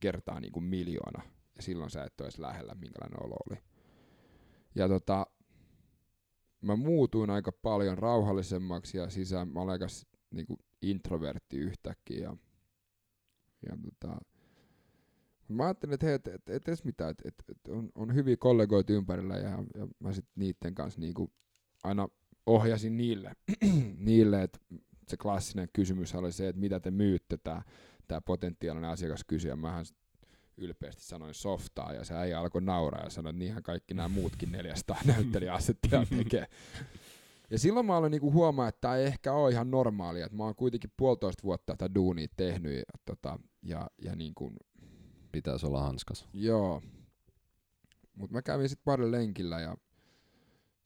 kertaa niin kuin miljoona, ja silloin sä et ole edes lähellä, minkälainen olo oli. Ja tota, mä muutuin aika paljon rauhallisemmaksi ja sisään, mä olen aika niin kuin introvertti yhtäkkiä. Ja, ja tota, mä ajattelin, että hei, et, et, et edes mitään, että et, et on, on hyviä kollegoita ympärillä ja, ja mä sitten niiden kanssa niinku aina ohjasin niille, <clears throat> niille että se klassinen kysymys oli se, että mitä te myytte, tämä tää potentiaalinen asiakas kysyä. Mähän ylpeästi sanoin softaa ja se äijä alkoi nauraa ja sanoi, että niinhän kaikki nämä muutkin 400 <clears throat> näyttelijäasettia tekee. Ja silloin mä aloin niinku huomaa, että tämä ei ehkä ole ihan normaalia, että mä oon kuitenkin puolitoista vuotta tätä duunia tehnyt ja, tota, ja, ja niin kuin
Pitäisi olla hanskas.
Joo. Mutta mä kävin sitten pari lenkillä ja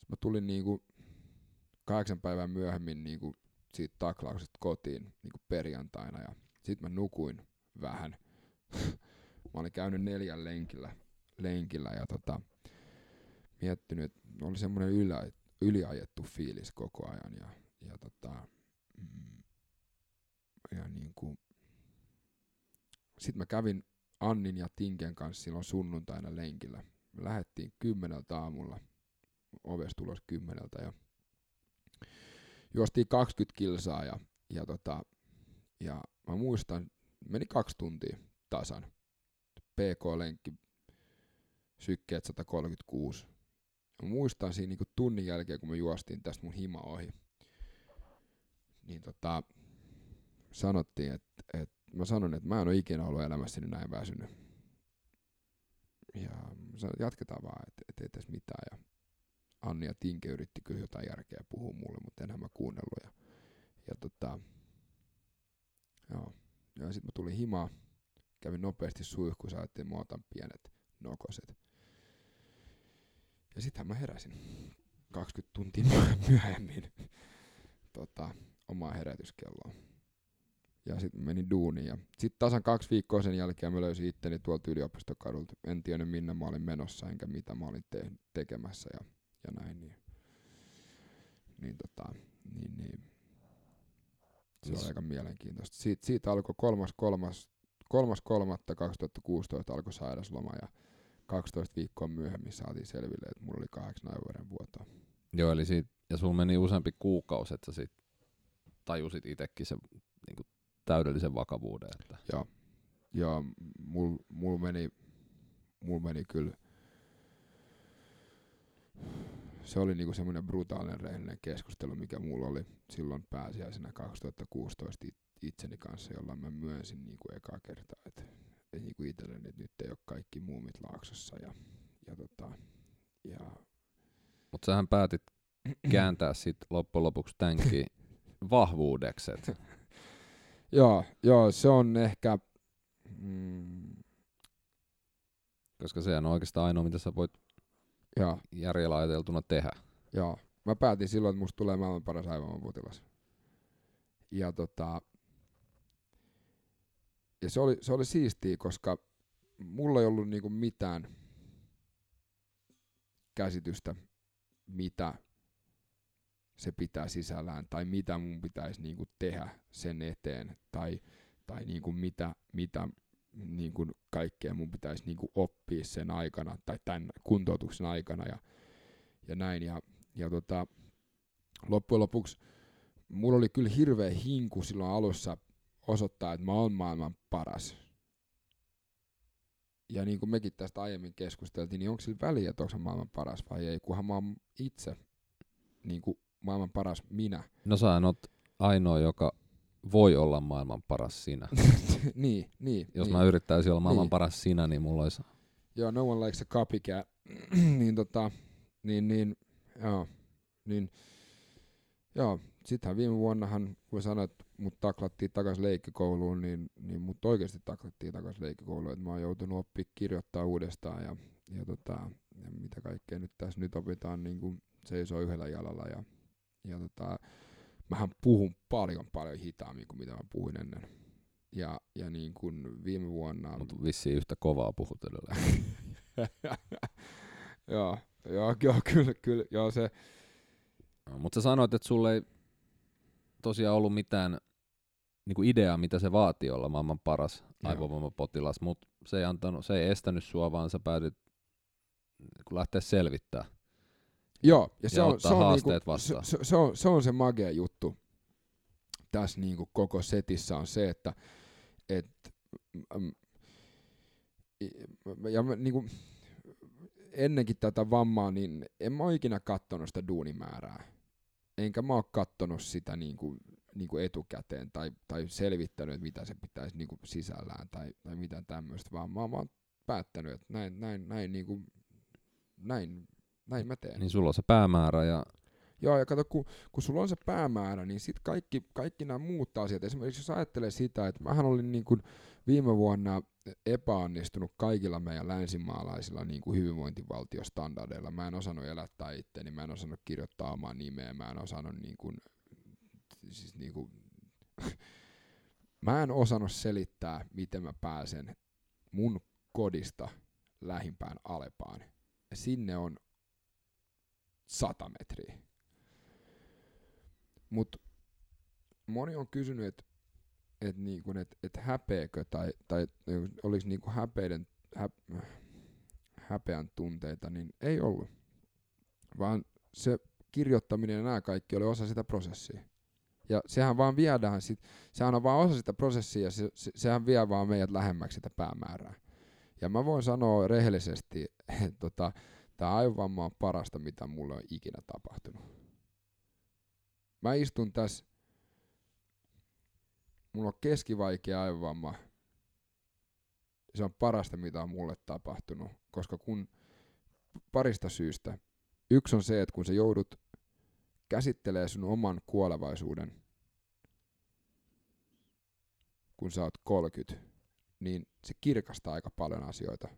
sit mä tulin niinku kahdeksan päivän myöhemmin niinku siitä taklauksesta kotiin niinku perjantaina ja sit mä nukuin vähän. <laughs> mä olin käynyt neljän lenkillä, lenkillä ja tota, miettinyt, että oli semmoinen yli, yliajettu fiilis koko ajan ja, ja, tota, mm, ja niinku, sit mä kävin Annin ja Tinken kanssa silloin sunnuntaina lenkillä. Me lähdettiin kymmeneltä aamulla, ovesta tulos kymmeneltä ja juostiin 20 kilsaa ja, ja, tota, ja mä muistan, meni kaksi tuntia tasan. PK-lenkki, sykkeet 136. Mä muistan siinä niinku tunnin jälkeen, kun me juostiin tästä mun hima ohi, niin tota, sanottiin, että et, mä sanon, että mä en ole ikinä ollut elämässäni näin väsynyt. Ja sanoin, jatketaan vaan, että et ei tässä mitään. Ja Anni ja Tinke yritti kyllä jotain järkeä puhua mulle, mutta enhän mä kuunnellut. Ja, ja tota, joo. Ja sitten mä tulin himaan, kävin nopeasti suihkussa, että mä otan pienet nokoset. Ja sittenhän mä heräsin 20 tuntia <laughs> myöhemmin tota, omaa herätyskelloa. Ja sitten menin duuniin. Ja sitten tasan kaksi viikkoa sen jälkeen mä löysin itteni tuolta yliopistokadulta. En tiennyt minne mä olin menossa enkä mitä mä olin te- tekemässä ja, ja näin. Niin, niin, tota, niin, niin. Se on aika mielenkiintoista. Siitä, siitä alkoi kolmas, kolmas, kolmas kolmatta 2016 alkoi sairasloma ja 12 viikkoa myöhemmin saatiin selville, että mulla oli kahdeksan aivoiden vuotoa.
Joo, eli siitä, ja sulla meni useampi kuukausi, että sä sit tajusit itsekin kuin, täydellisen vakavuuden. Että.
Joo, ja mul, mul, meni, mul meni kyllä, se oli niinku semmoinen brutaalinen rehellinen keskustelu, mikä mulla oli silloin pääsiäisenä 2016 itseni kanssa, jolla mä myönsin niinku ekaa kertaa, että et niinku itselleni, että nyt ei ole kaikki muumit laaksossa. Ja, ja, tota, ja
Mutta sähän päätit kääntää sit loppujen lopuksi tämänkin <laughs> vahvuudeksi. Et.
Joo, joo, se on ehkä, mm,
Koska sehän on oikeastaan ainoa, mitä sä voit
joo,
järjellä ajateltuna tehdä.
Joo. Mä päätin silloin, että musta tulee maailman paras aivomapotilas. Ja tota, ja se oli, se oli siistiä, koska mulla ei ollut niinku mitään käsitystä, mitä se pitää sisällään, tai mitä mun pitäisi niinku tehdä sen eteen, tai, tai niinku mitä, mitä niinku kaikkea mun pitäisi niinku oppia sen aikana, tai tämän kuntoutuksen aikana, ja, ja näin. Ja, ja tota, loppujen lopuksi mulla oli kyllä hirveä hinku silloin alussa osoittaa, että mä oon maailman paras. Ja niin kuin mekin tästä aiemmin keskusteltiin, niin onko sillä väliä, että onko maailman paras vai ei, kunhan mä oon itse niin kuin maailman paras minä.
No sä oot ainoa, joka voi olla maailman paras sinä. <laughs>
niin, niin.
Jos
niin.
mä yrittäisin olla maailman
Niin.
paras sinä, niin mulla olisi...
Joo, no one likes a copycat. <clears throat> niin tota, niin, niin, joo, niin, joo, sittenhän viime vuonnahan, kun sanoit, että mut taklattiin takaisin leikkikouluun, niin, niin mut oikeasti taklattiin takaisin leikkikouluun, että mä oon joutunut oppia kirjoittaa uudestaan ja, ja, tota, ja mitä kaikkea nyt tässä nyt opitaan niin kuin seisoo yhdellä jalalla ja, ja tota, mähän puhun paljon paljon hitaammin kuin mitä mä puhuin ennen. Ja, ja niin kuin viime vuonna...
Mutta vissiin yhtä kovaa puhut edelleen. <laughs>
joo, joo, joo, kyllä, kyllä, joo se,
No, Mutta sä sanoit, että sulle ei tosiaan ollut mitään niin kuin ideaa, mitä se vaatii olla maailman paras
Joo.
aivovoimapotilas, mutta se ei, antanut, se ei estänyt sua, vaan sä päädyt niin lähteä selvittämään.
Joo, ja se
Ja
on, se, on niinku,
vastaan.
se, se, on, se on se magea juttu tässä niinku koko setissä on se, että et, mm, i- ja mä, niinku, ennenkin tätä vammaa, niin en mä ole ikinä kattonut sitä duunimäärää. Enkä mä oo kattonut sitä niinku, niinku etukäteen tai, tai selvittänyt, mitä se pitäisi niinku sisällään tai, tai mitään tämmöistä, vaan mä oon vaan päättänyt, että näin, näin, näin, niinku, näin, näin mä teen.
Niin sulla on se päämäärä ja
Joo, ja kato, kun, kun sulla on se päämäärä, niin sit kaikki, kaikki nämä muut asiat, esimerkiksi jos ajattelee sitä, että mähän olin niin kuin viime vuonna epäonnistunut kaikilla meidän länsimaalaisilla niin kuin hyvinvointivaltiostandardeilla. Mä en osannut elättää itteeni, mä en osannut kirjoittaa omaa nimeä, mä en osannut niin kuin, siis niin kuin, <laughs> mä en osannut selittää, miten mä pääsen mun kodista lähimpään Alepaan. Ja sinne on sata metriä. Mutta moni on kysynyt, että et niinku, et, et häpeekö tai, tai olisi niinku häpeiden, hä, häpeän tunteita, niin ei ollut. Vaan se kirjoittaminen ja nämä kaikki oli osa sitä prosessia. Ja sehän vaan viedään, sit, sehän on vaan osa sitä prosessia ja se, se, sehän vie vaan meidät lähemmäksi sitä päämäärää. Ja mä voin sanoa rehellisesti, että tota, tämä aivovamma on parasta, mitä mulle on ikinä tapahtunut. Mä istun tässä, mulla on keskivaikea aivovamma. Se on parasta, mitä on mulle tapahtunut, koska kun parista syystä. Yksi on se, että kun sä joudut käsittelee sun oman kuolevaisuuden, kun sä oot 30, niin se kirkastaa aika paljon asioita.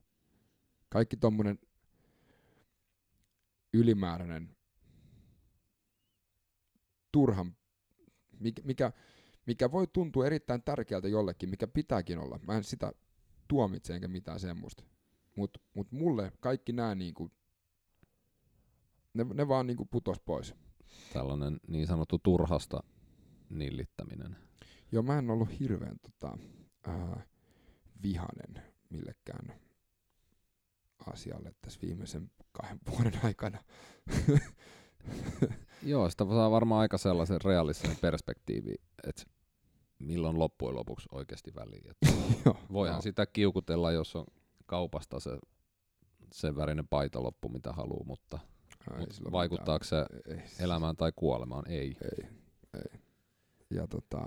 Kaikki tommonen ylimääräinen turhan, mikä, mikä, mikä voi tuntua erittäin tärkeältä jollekin, mikä pitääkin olla. Mä en sitä tuomitse enkä mitään semmoista. Mutta mut mulle kaikki nämä niinku, ne, ne vaan niinku putos pois.
Tällainen niin sanottu turhasta nillittäminen.
Joo, mä en ollut hirveän tota, ää, vihanen millekään asialle tässä viimeisen kahden <laughs> vuoden aikana.
Joo, sitä saa varmaan aika sellaisen realistisen perspektiivi, että milloin loppujen lopuksi oikeasti väliin. <laughs> voihan sitä kiukutella, jos on kaupasta se sen värinen paita loppu, mitä haluaa, mutta Ai, mut vaikuttaako se ei, elämään tai kuolemaan? Ei.
Ei, ei. Ja tota...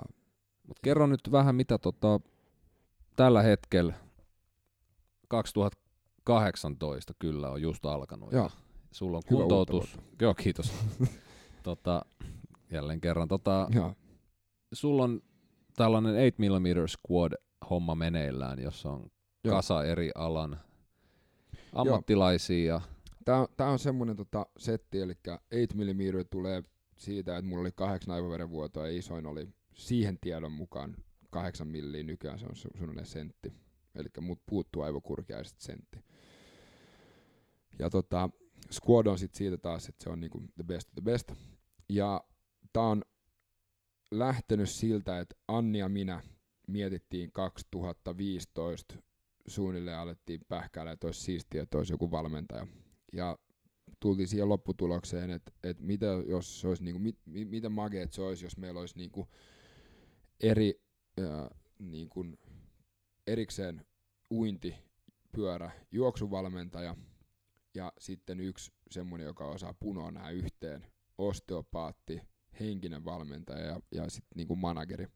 Mut kerro nyt vähän, mitä tota, tällä hetkellä 2018 kyllä on just alkanut.
Joo.
Sulla on kuntoutus. Joo, kiitos. <laughs> tota, jälleen kerran. Tota,
Joo.
Sulla on tällainen 8mm squad homma meneillään, jossa on Joo. kasa eri alan ammattilaisia.
Tämä, tämä on semmoinen tota, setti, eli 8mm tulee siitä, että mulla oli kahdeksan aivoverenvuotoa ja isoin oli siihen tiedon mukaan 8 milliä, nykyään se on suunnilleen sentti. Eli mut puuttuu aivokurkia ja sitten sentti. Ja tota, Squad on sitten siitä taas, että se on niinku the best of the best. Ja tää on lähtenyt siltä, että Anni ja minä mietittiin 2015 suunnilleen alettiin pähkäillä, että olisi siistiä, että olisi joku valmentaja. Ja tultiin siihen lopputulokseen, että, että mitä jos se olisi, niinku, mit, mitä mageet se olisi, jos meillä olisi niinku eri ää, niin kuin erikseen uinti, pyörä, juoksuvalmentaja ja sitten yksi semmoinen, joka osaa punoa nämä yhteen, osteopaatti, henkinen valmentaja ja, ja sitten niin kuin manageri.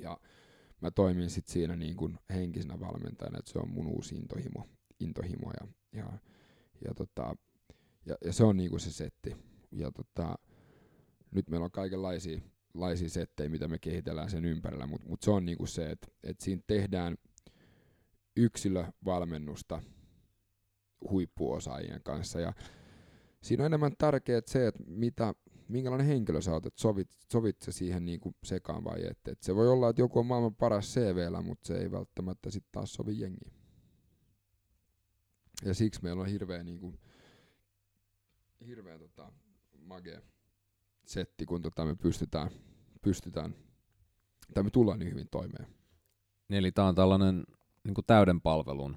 Ja mä toimin sitten siinä niin kuin henkisenä valmentajana, että se on mun uusi intohimo, intohimo ja, ja, ja, tota, ja, ja se on niin kuin se setti. Ja tota, nyt meillä on kaikenlaisia laisia settejä, mitä me kehitellään sen ympärillä, mutta mut se on niinku se, että et siinä tehdään yksilövalmennusta huippuosaajien kanssa ja siinä on enemmän tärkeää se, että mitä, minkälainen henkilö sä oot, että sovit, sovit se siihen niinku sekaan vai et. et se voi olla, että joku on maailman paras CVllä, mutta se ei välttämättä sitten taas sovi jengiin. Ja siksi meillä on hirveä, niinku, hirveä tota, magea setti, kun tota me pystytään, pystytään, tai me tullaan niin hyvin toimeen.
Niin, eli tämä on tällainen niin kuin täyden palvelun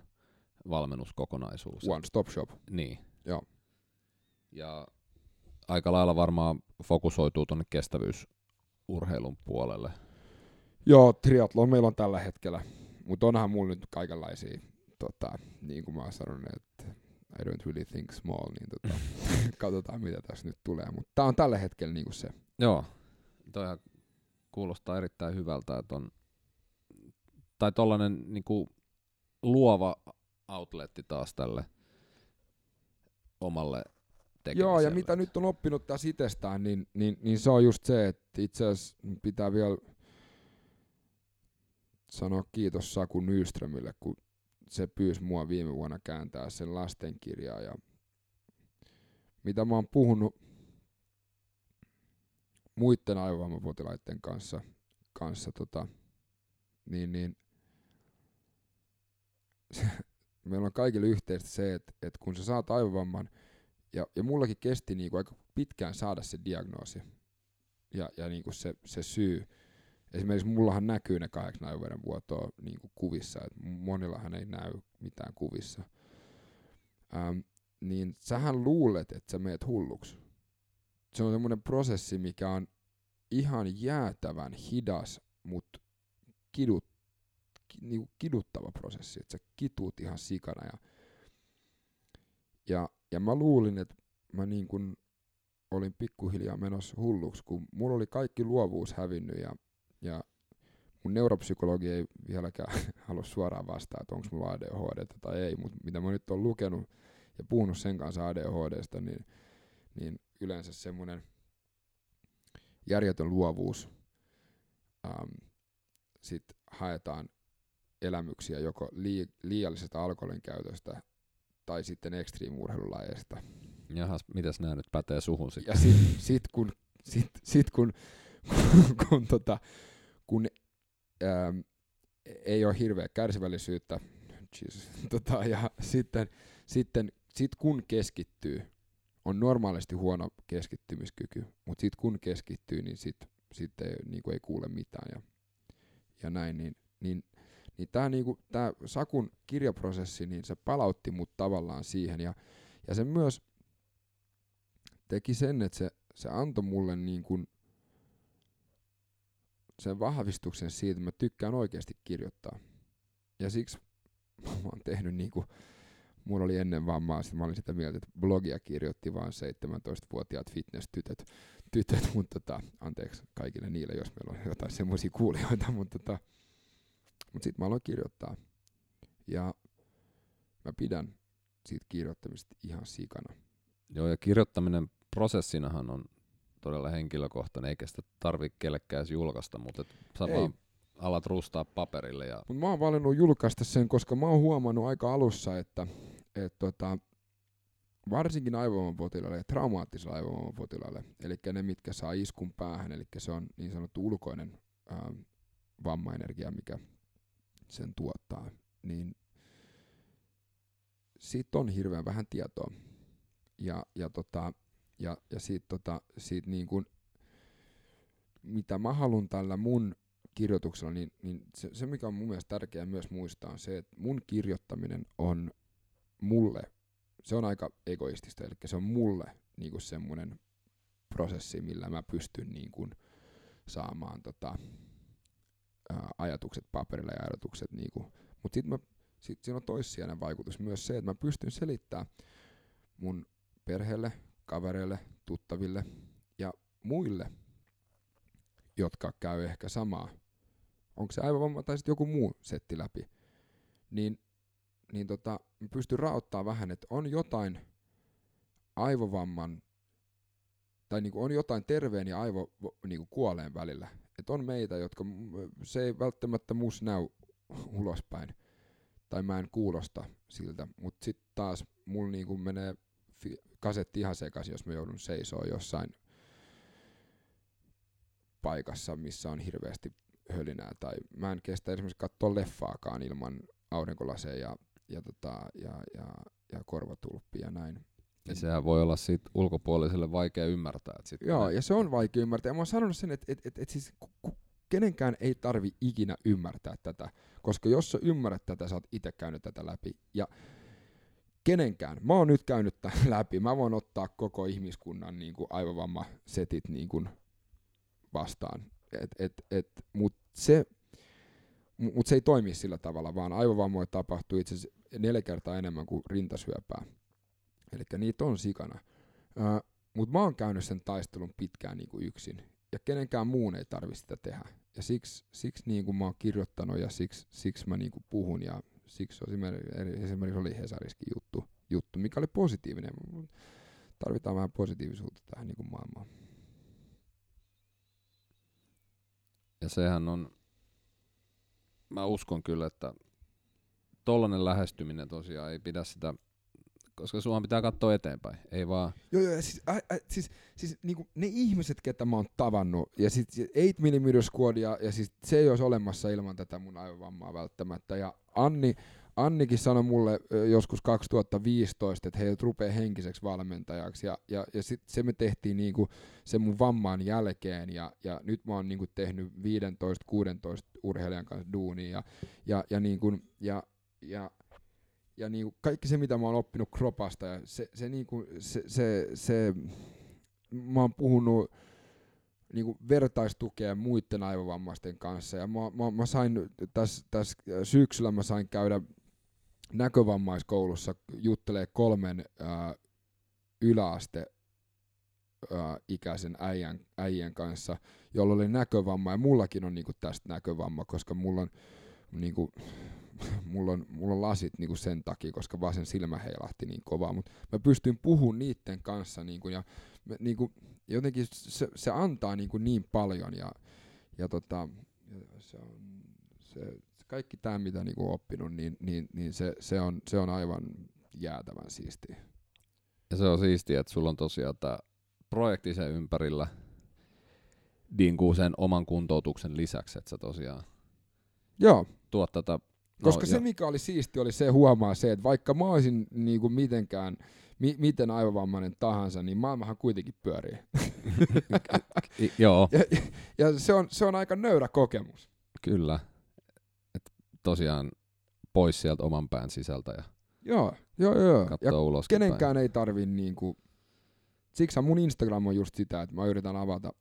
valmennuskokonaisuus.
One stop shop.
Niin.
Joo.
Ja aika lailla varmaan fokusoituu tuonne kestävyysurheilun puolelle.
Joo, triathlon meillä on tällä hetkellä, mutta onhan mulla nyt kaikenlaisia, tota, niin kuin mä oon sanonut, että I don't really think small, niin tota, <laughs> katsotaan mitä tässä nyt tulee. Mutta tämä on tällä hetkellä niinku se.
Joo, toihan kuulostaa erittäin hyvältä, että on, tai tollanen niinku luova outletti taas tälle omalle tekemiselle.
Joo, ja mitä nyt on oppinut tässä itsestään, niin, niin, niin se on just se, että itse asiassa pitää vielä sanoa kiitos Saku Nyströmille, kun se pyysi mua viime vuonna kääntää sen lastenkirjaa ja mitä mä oon puhunut muiden aivovammapotilaiden kanssa, kanssa tota, niin, niin <laughs> meillä on kaikille yhteistä se, että, että kun sä saat aivovamman, ja, ja mullakin kesti niinku aika pitkään saada se diagnoosi ja, ja niinku se, se syy, esimerkiksi mullahan näkyy ne kahdeksan aivoveren vuotoa niin kuin kuvissa, että monillahan ei näy mitään kuvissa. Ähm, niin sähän luulet, että sä meet hulluksi. Se on semmoinen prosessi, mikä on ihan jäätävän hidas, mutta kidut, ki, niinku kiduttava prosessi, että sä kituut ihan sikana. Ja, ja, ja mä luulin, että mä niin kun olin pikkuhiljaa menossa hulluksi, kun mulla oli kaikki luovuus hävinnyt ja, ja mun neuropsykologi ei vieläkään <laughs> halua suoraan vastaa, että onko mulla ADHD tai ei, mutta mitä mä nyt oon lukenut ja puhunut sen kanssa ADHDsta, niin, niin yleensä semmoinen järjetön luovuus, ähm, sit haetaan elämyksiä joko lii, liiallisesta alkoholin käytöstä tai sitten ekstriimurheilulajeista.
Jahas, mitäs nämä nyt pätee suhun sitten?
Ja sit, sit kun, sit, sit kun, kun, <laughs> kun, tota, kun ähm, ei ole hirveä kärsivällisyyttä, Jesus, <laughs> tota, ja sitten, sitten sit kun keskittyy, on normaalisti huono keskittymiskyky, mutta sitten kun keskittyy, niin sitten sit ei, niinku ei kuule mitään ja, ja näin, niin, niin, niin tämä niinku, tää Sakun kirjaprosessi, niin se palautti mut tavallaan siihen ja, ja se myös teki sen, että se, se antoi mulle niinku sen vahvistuksen siitä, että mä tykkään oikeasti kirjoittaa. Ja siksi <laughs> mä oon tehnyt niinku, mulla oli ennen vammaa, sit mä olin sitä mieltä, että blogia kirjoitti vain 17-vuotiaat fitness-tytöt, tytöt, mutta tota, anteeksi kaikille niille, jos meillä on jotain semmoisia kuulijoita, mutta tota, mut sitten mä aloin kirjoittaa. Ja mä pidän siitä kirjoittamista ihan sikana.
Joo, ja kirjoittaminen prosessinahan on todella henkilökohtainen, eikä sitä tarvitse kellekään julkaista, mutta vaan alat rustaa paperille. Ja...
Mutta mä oon valinnut julkaista sen, koska mä oon huomannut aika alussa, että et tota, varsinkin aivovammapotilaille ja traumaattisille aivovammapotilaille, eli ne, mitkä saa iskun päähän, eli se on niin sanottu ulkoinen ää, vammaenergia, mikä sen tuottaa, niin siitä on hirveän vähän tietoa. Ja, ja, tota, ja, ja siitä, tota, siitä niin kuin, mitä mä haluan tällä mun kirjoituksella, niin, niin se, se, mikä on mun mielestä tärkeää myös muistaa, on se, että mun kirjoittaminen on mulle, se on aika egoistista, eli se on mulle niin kuin semmoinen prosessi, millä mä pystyn niin kuin saamaan tota, ää, ajatukset paperille ja ajatukset, niin kuin, mutta sitten sit siinä on toissijainen vaikutus myös se, että mä pystyn selittämään mun perheelle, kavereille, tuttaville ja muille, jotka käy ehkä samaa, onko se aivovamma tai sitten joku muu setti läpi, niin, niin tota, mä pystyn raottaa vähän, että on jotain aivovamman, tai niinku on jotain terveen ja aivo niinku kuoleen välillä. Että on meitä, jotka, se ei välttämättä mus näy ulospäin, tai mä en kuulosta siltä, mutta sitten taas mulla niinku menee fi- kasetti ihan sekaisin, jos mä joudun seisoo jossain paikassa, missä on hirveästi hölinää, tai mä en kestä esimerkiksi katsoa leffaakaan ilman aurinkolaseja ja, ja, tota, ja, ja, ja korvatulppia ja näin.
Ja sehän voi olla siitä ulkopuoliselle vaikea ymmärtää. Että sit
Joo, ja se on vaikea ymmärtää. Ja mä oon sanonut sen, että et, et, et siis kenenkään ei tarvi ikinä ymmärtää tätä, koska jos sä ymmärrät tätä, sä oot itse käynyt tätä läpi. Ja kenenkään, mä oon nyt käynyt tämän <laughs> läpi, mä voin ottaa koko ihmiskunnan niin kuin aivovammasetit niin kuin vastaan. Et, et, et, Mutta se, mut se ei toimi sillä tavalla, vaan aivovammoja tapahtuu itse asiassa neljä kertaa enemmän kuin rintasyöpää. Eli niitä on sikana. Mutta mä oon käynyt sen taistelun pitkään niin kuin yksin. Ja kenenkään muun ei tarvitse sitä tehdä. Ja siksi, siksi niin kuin mä oon kirjoittanut ja siksi, siksi mä niin kuin puhun. Ja siksi esimerkiksi, oli Hesariskin juttu, juttu, mikä oli positiivinen. Tarvitaan vähän positiivisuutta tähän niin kuin maailmaan.
Ja sehän on, mä uskon kyllä, että tollanen lähestyminen tosiaan ei pidä sitä, koska suhan pitää katsoa eteenpäin, ei vaan...
Joo, joo, siis, ä, ä, siis, siis niinku, ne ihmiset, ketä mä oon tavannut, ja sit 8 mm Squad, ja, ja siis se ei olisi olemassa ilman tätä mun aivovammaa välttämättä, ja Anni, Annikin sanoi mulle joskus 2015, että hei, rupee henkiseksi valmentajaksi. Ja, ja, ja sit se me tehtiin niinku sen mun vamman jälkeen. Ja, ja nyt mä oon niinku tehnyt 15-16 urheilijan kanssa duunia. Ja, ja, ja, niinku, ja, ja, ja niinku kaikki se, mitä mä oon oppinut kropasta, ja se, se, niinku, se, se, se, mä oon puhunut niinku vertaistukea muiden aivovammaisten kanssa. Ja mä, mä, mä sain tässä täs syksyllä mä sain käydä näkövammaiskoulussa juttelee kolmen ää, yläaste ää, ikäisen äijän, äijän kanssa, jolla oli näkövamma, ja mullakin on niinku tästä näkövamma, koska mulla on, niinku, <laughs> mulla on, mulla on lasit niinku sen takia, koska vasen silmä heilahti niin kovaa, mutta mä pystyin puhumaan niiden kanssa, niinku, ja me, niinku, jotenkin se, se antaa niinku niin paljon, ja, ja, tota, se on, se, kaikki tämä, mitä niinku oppinut, niin, niin, niin se, se, on, se on aivan jäätävän siistiä.
Ja se on siistiä, että sulla on tosiaan tämä projekti sen ympärillä niin kuin sen oman kuntoutuksen lisäksi, että sä tosiaan
Joo,
tuot tätä...
koska
no,
se mikä oli siisti oli se huomaa se, että vaikka mä olisin niinku mitenkään, mi, miten aivovammainen tahansa, niin maailmahan kuitenkin pyörii. <laughs>
Joo,
Ja, ja se, on, se on aika nöyrä kokemus.
kyllä. Et tosiaan pois sieltä oman pään sisältä ja
Joo, joo, joo. Ja kenenkään ei tarvi niinku, siksi mun Instagram on just sitä, että mä yritän avata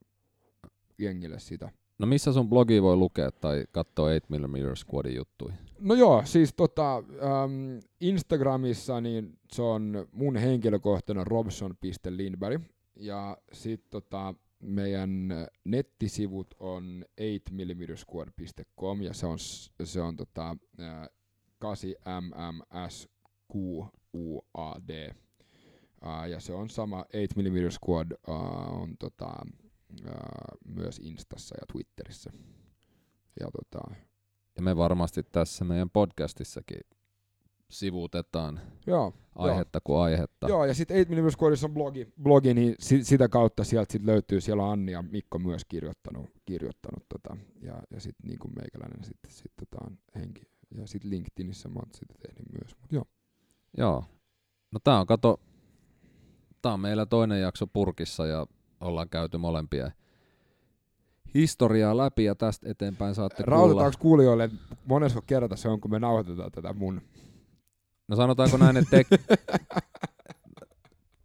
jengille sitä.
No missä sun blogi voi lukea tai katsoa 8mm Squadin juttuja?
No joo, siis tota, ähm, Instagramissa niin se on mun henkilökohtainen robson.lindberg ja sit tota, meidän nettisivut on 8mmsquad.com ja se on, se on tota, äh, 8mmsquad. Uh, ja se on sama 8mm Squad uh, on tota, uh, myös Instassa ja Twitterissä. Ja tota,
Ja me varmasti tässä meidän podcastissakin sivuutetaan
joo,
aihetta kuin aihetta.
Joo, ja sitten 8 mm Squadissa on blogi, blogi niin si, sitä kautta sieltä sit löytyy, siellä on Anni ja Mikko myös kirjoittanut, kirjoittanut tota, ja, ja sitten niin kuin meikäläinen sitten sit, tota, on henki. Ja sitten LinkedInissä mä oon sitä tehnyt myös. Mut joo.
Joo. No tää on, kato, tää on meillä toinen jakso purkissa ja ollaan käyty molempia historiaa läpi ja tästä eteenpäin saatte kuulla.
Rautataanko kuulijoille, monesko kerta se on, kun me nauhoitetaan tätä mun...
No sanotaanko näin, että te... <laughs>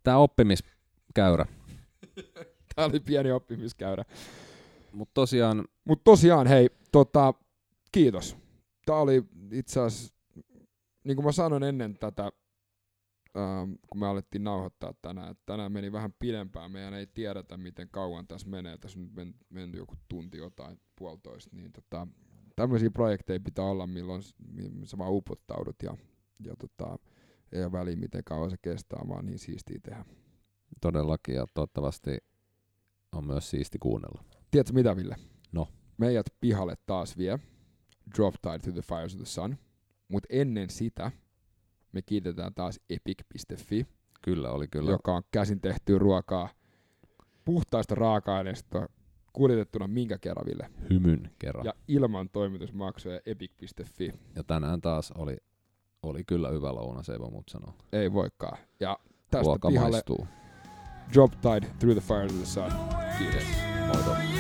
tää oppimiskäyrä.
Tää oli pieni oppimiskäyrä.
Mutta tosiaan
Mutta tosiaan, hei, tota, kiitos. Tämä oli itse asiassa, niin kuin mä sanoin ennen tätä, ähm, kun me alettiin nauhoittaa tänään, että tänään meni vähän pidempään. Meidän ei tiedetä, miten kauan tässä menee. Tässä on nyt men, mennyt joku tunti jotain, puolitoista. Niin tota, tämmöisiä projekteja pitää olla, milloin s- mi- sä vaan upottaudut ja, ja tota, ei ole väliä, miten kauan se kestää, vaan niin siistiä tehdä.
todellakin ja toivottavasti on myös siisti kuunnella.
Tiedätkö mitä, Ville?
No.
Meidät pihalle taas vie Drop Tide to the Fires of the Sun. Mutta ennen sitä me kiitetään taas epic.fi,
Kyllä oli kyllä.
joka on käsin tehtyä ruokaa puhtaista raaka-aineista kuljetettuna minkä kerran, Ville?
hymyn kerran. Ja
ilman toimitusmaksuja epic.fi.
ja tänään taas oli, oli kyllä hyvä lounas, ei voi muut sanoa.
Ei voikaan. Ja tästä
Ruoka
pihalle
maistuu.
Drop Tide Through the Fires of the Sun. Kiitos.
Moito.